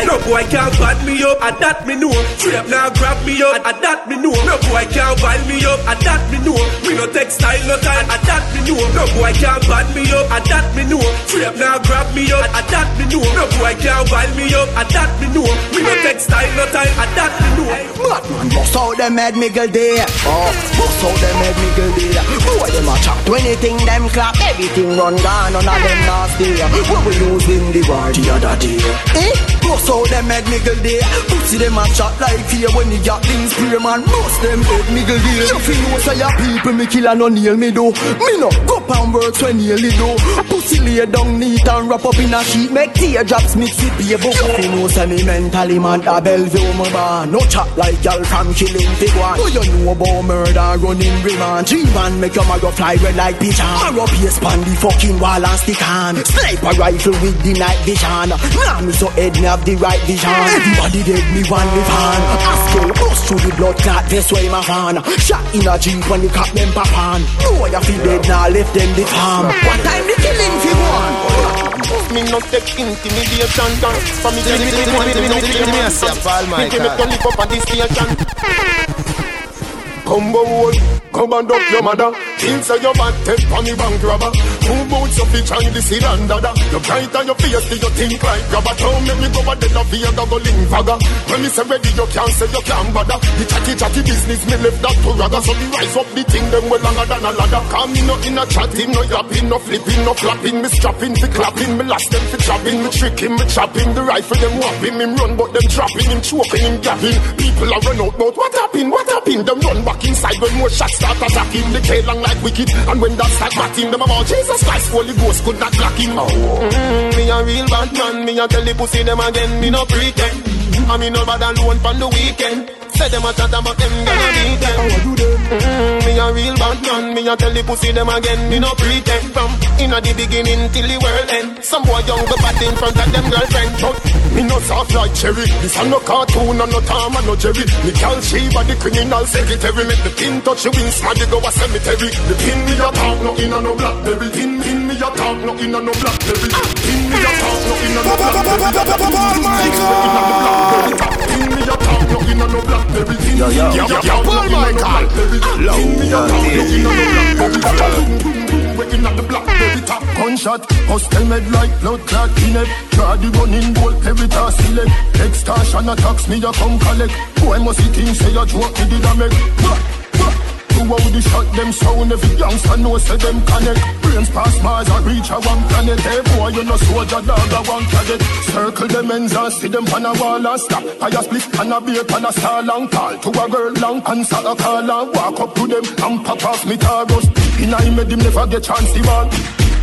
Speaker 28: No boy can't bad me up, and that me know. Trap now grab me up, and that me know. No boy can't bad me up, and that me know. We no textile no time, and that me know. No boy can't bad me up, and that me know. Trap now grab me up, and that me know. No boy can't bad me up, and that me know. We no textile no time, and that me know.
Speaker 12: Madman bust out them head miggle there. Oh, bust out them head miggle there. Boy them a chat anything them clap, everything run gone, none of them nasty. What we lose in the war the other day? Eh? Bust out them head miggle there. Pussy them a chat like fear when you got things spray man. Bust them head miggle there. You feel know say your people me kill and no nail me do. Me no go pound works when nearly do. Pussy lay down neat and wrap up in a sheet. Make teardrops mix with book. You feel know say me mentally mad a Bellevue my bar. No chat like y'all from killing big one. Oh you know about murder running remand. G-man make your go fly red like pigeon. Or up here span the fucking wall and stick on. Sniper rifle with the night vision. Nah me so head me have the right vision. Everybody dead me one live on. A skill bust through the blood clot. This way my fan. Shot in a jeep when the cop them pop on. No you feel dead now left them the farm. What time the killing fi go on?
Speaker 11: Me no take intimidation done For me give me the money, me no pay
Speaker 5: Me a say Paul
Speaker 11: Me give me
Speaker 5: Michael.
Speaker 11: to live up at this station Combo hole, come and up your mother. Kill say your bad take on the bank robber. Two boots of each and the seed and dada You bright on your face, you think like grabber Don't make me go a dead of here, go link fagger When me say ready, you can't say you can't bother. The chatty chatty business, me left that to ragga So the rise up the thing, them well longer than a ladder. Cause me no in a chatting, no yapping, no flipping, no flapping. Me strapping, fi clapping, me last them fi trapping. Me tricking, me chopping, the rifle them whopping Him run but them trapping, him choking, him gapping. People are run out, but what happened, what happened? Them run back inside when more shots start attacking. The tail long like wicked, and when that start batting Them about Jesus Christ, Holy Ghost could not block him. Oh. mm, Me a real bad man, me a tell the pussy them again, me no pretend. I me no bad alone from the weekend Say them a chat about them gonna beat them mm, Me a real bad man, me a tell the pussy them again, me no pretend From inna the beginning till the world end Some boy young go bad in front of them girlfriend But me no soft like cherry This a no cartoon and no Tom and no Jerry Me call Sheba the criminal secretary Make the pin touch the wings, man go a cemetery The pin me a talk, no inna no blackberry Pin, pin me a talk, no inna no blackberry Pin me a talk, no inna no blackberry Pin me a talk, no inna no blackberry Yo, yo, yo, yo, Paul Michael Low Waiting at the blackberry top Gunshot, hostel med like blood clot in it Try the running goal, every task select Extortion attacks me, ya come collect Boy must see things say you joke me did a make To how the shot them sound. Every youngster know say them connect. Brains pass Mars and reach a one planet. Hey boy you no soldier dog a one cadet Circle them ends and see them on a wall and stop. Fire split and a beer on a star long call To a girl long answer a call and walk up to them And pop off me targos In I made him never get chance to ball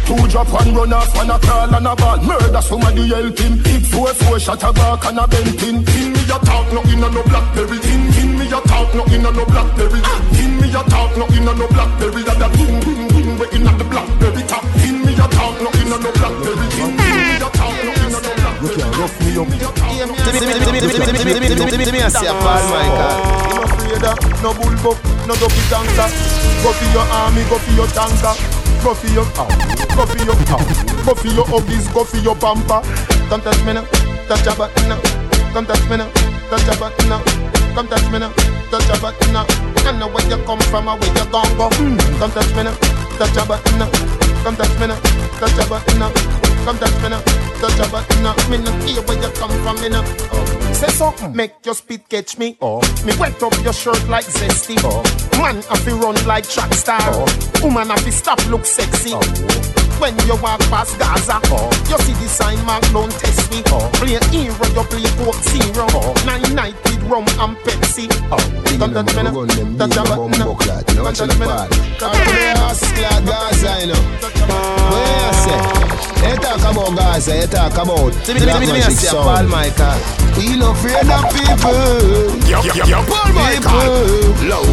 Speaker 11: Two drop one run off and a crawl and a ball. Murder somebody help him. Hit four four shot a back and a bent in In me a talk no in a no blackberry In, in me a talk no in a no blackberry In me a talk no in a no blackberry That a boom boom boom we in a the blackberry top In me a talk no in a no blackberry In me a talk no in a no blackberry Rough me up
Speaker 5: Me a Paul Michael.
Speaker 11: You no of no bullbuck, no dopey tanker Go for your army, go for your tanker Go for your, ow, go for your, ow, go for your hobbies, go for your pamper Don't touch me now, touch your button now Come touch me now, touch your button now Come touch me now, touch your button now. I know where you come from or where you gon' go. Hmm. Come touch me now, touch your button now. Come touch me now, touch your button now. Come touch me now, touch your button now. Me no care where you come from, me now. Oh. Say something, make your spit catch me. Oh. Me wet up your shirt like zesty. Oh. Man have to run like track star. Oh. Woman have to stop look sexy oh. When you walk past Gaza oh, You see the sign mark don't test me oh. Play hero, you play Coke Zero oh. Nine night with rum and Pepsi oh. Don't touch me now, touch your button now Don't touch me now, touch your button now
Speaker 5: Gaza, you know. Where I say? Eh? You talk about Gaza, you talk about Black Magic Sound. Paul Michael. We no afraid of people.
Speaker 24: Yo, yo, yo, Paul Michael.
Speaker 5: Low.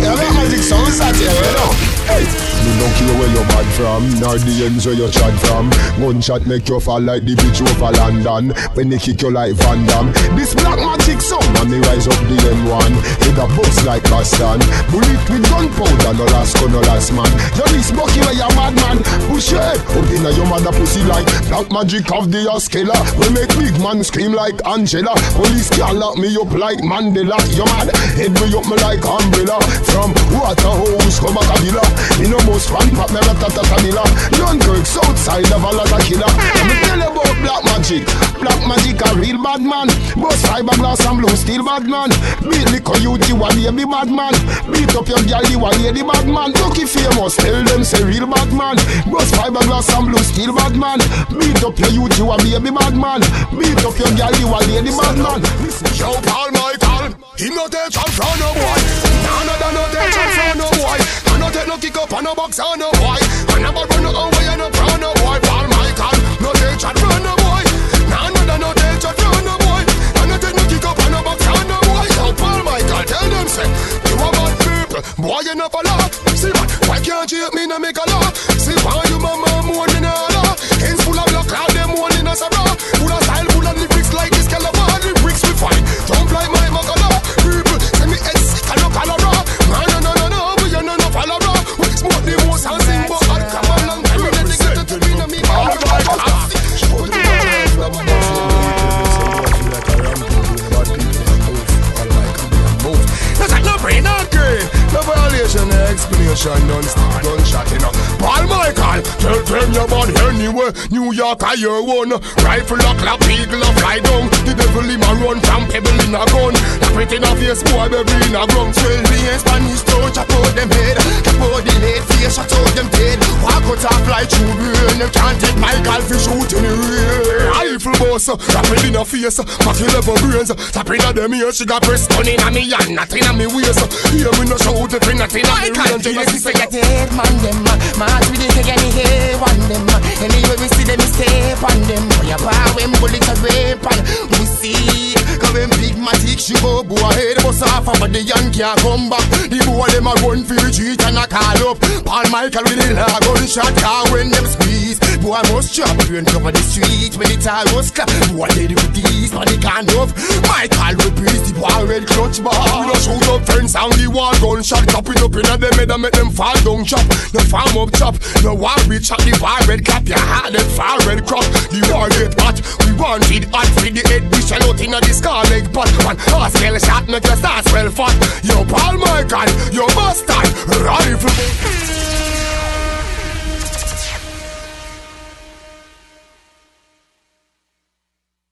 Speaker 5: Yeah, Black Magic Sound sat here, you know.
Speaker 4: Me no know where you bad from, nor the ends where you chat from. Gunshot make you fall like the bridge over London. When they kick you like Van Damme. This black magic song, and me rise up the M1. Hit a bus like Boston. Bullet with gunpowder, no last gun, no last man. You this bucky where you madman. Push your head up in your mother pussy like black magic of the killer. We make big man scream like Angela. Police can't lock me up like Mandela. You mad? Head me up me like umbrella. From Waterhouse come a Kabila. Me no most fan pop me ratata Kabila. Dunkirk Southside of a lot of killer. Me tell you about black magic. Black magic a real bad man. Boss fiberglass and blue steel bad man. Beat liquor youth you a bad man. Beat up your gal you a lady bad man. Lucky famous tell them say real bad man. Boss fiberglass and blue steel bad man. Beat up your youth you a bad man. Beat up your gal you a lady bad man.
Speaker 11: Yo, Paul Michael, he no take chance from no boy. Nah, no, no, no take chance from no boy. No take no kick up on no box on no boy. I never run away and no from no boy. Paul Michael, no take chance from no boy. Nah, no, no, no take chance from no boy. I no take no kick up on no box on no boy. Yo, Paul Michael, tell them say you a bad people. Boy, you never laugh. See what? Why can't you help me no make a laugh? See why you mama more than a laugh? Hands full of blood, cloud them more than a sabra. Full of style, full of lyrics like this caliber. Lyrics we find. Jump like my magala. People say me head sick and no cholera. No explanation, non-stop gunshot, you know. Paul Michael, tell them your body anyway. New York, I your one. Rifle a clap, eagle a fly down. The devil him a run from pebble in a gun. The pretty na face boy, baby in a ground. Swell me in Spanish town, chop out them head. Chop out the head, face, shut out them dead. Walk out and fly through brain. You can't take Michael for shooting the rain. Rifle boss, rap it in a face. Mac you level brains. Tap in a them ears, she got press gun in a me hand, not in a me waist. Hear me no shout it, in a me range.
Speaker 25: Yes, we say a dead man them uh, March with it again, he hate one them uh. Anyway we see them, step on them When you power when bullet a weapon We see
Speaker 11: Cause when big matic she go boy head bust off But the young can't come back. The boy them a run for the street and a call up. Paul Michael with the la gunshot car when them squeeze. Boy must chop brain cover the street When the tire was clap. Boy dead with these but they can't off Michael with breeze the boy red clutch bar. We no shoot up friends on the wall gunshot. Chopping up in a them head and make them fall down chop. No farm up chop No war we chop. The bar red clap Your heart them far red crop. The war get hot We want it hot. For the head We shall out in a the scar pot One horse shot make your start swell fat Yo Paul Michael Yo bastard Rifle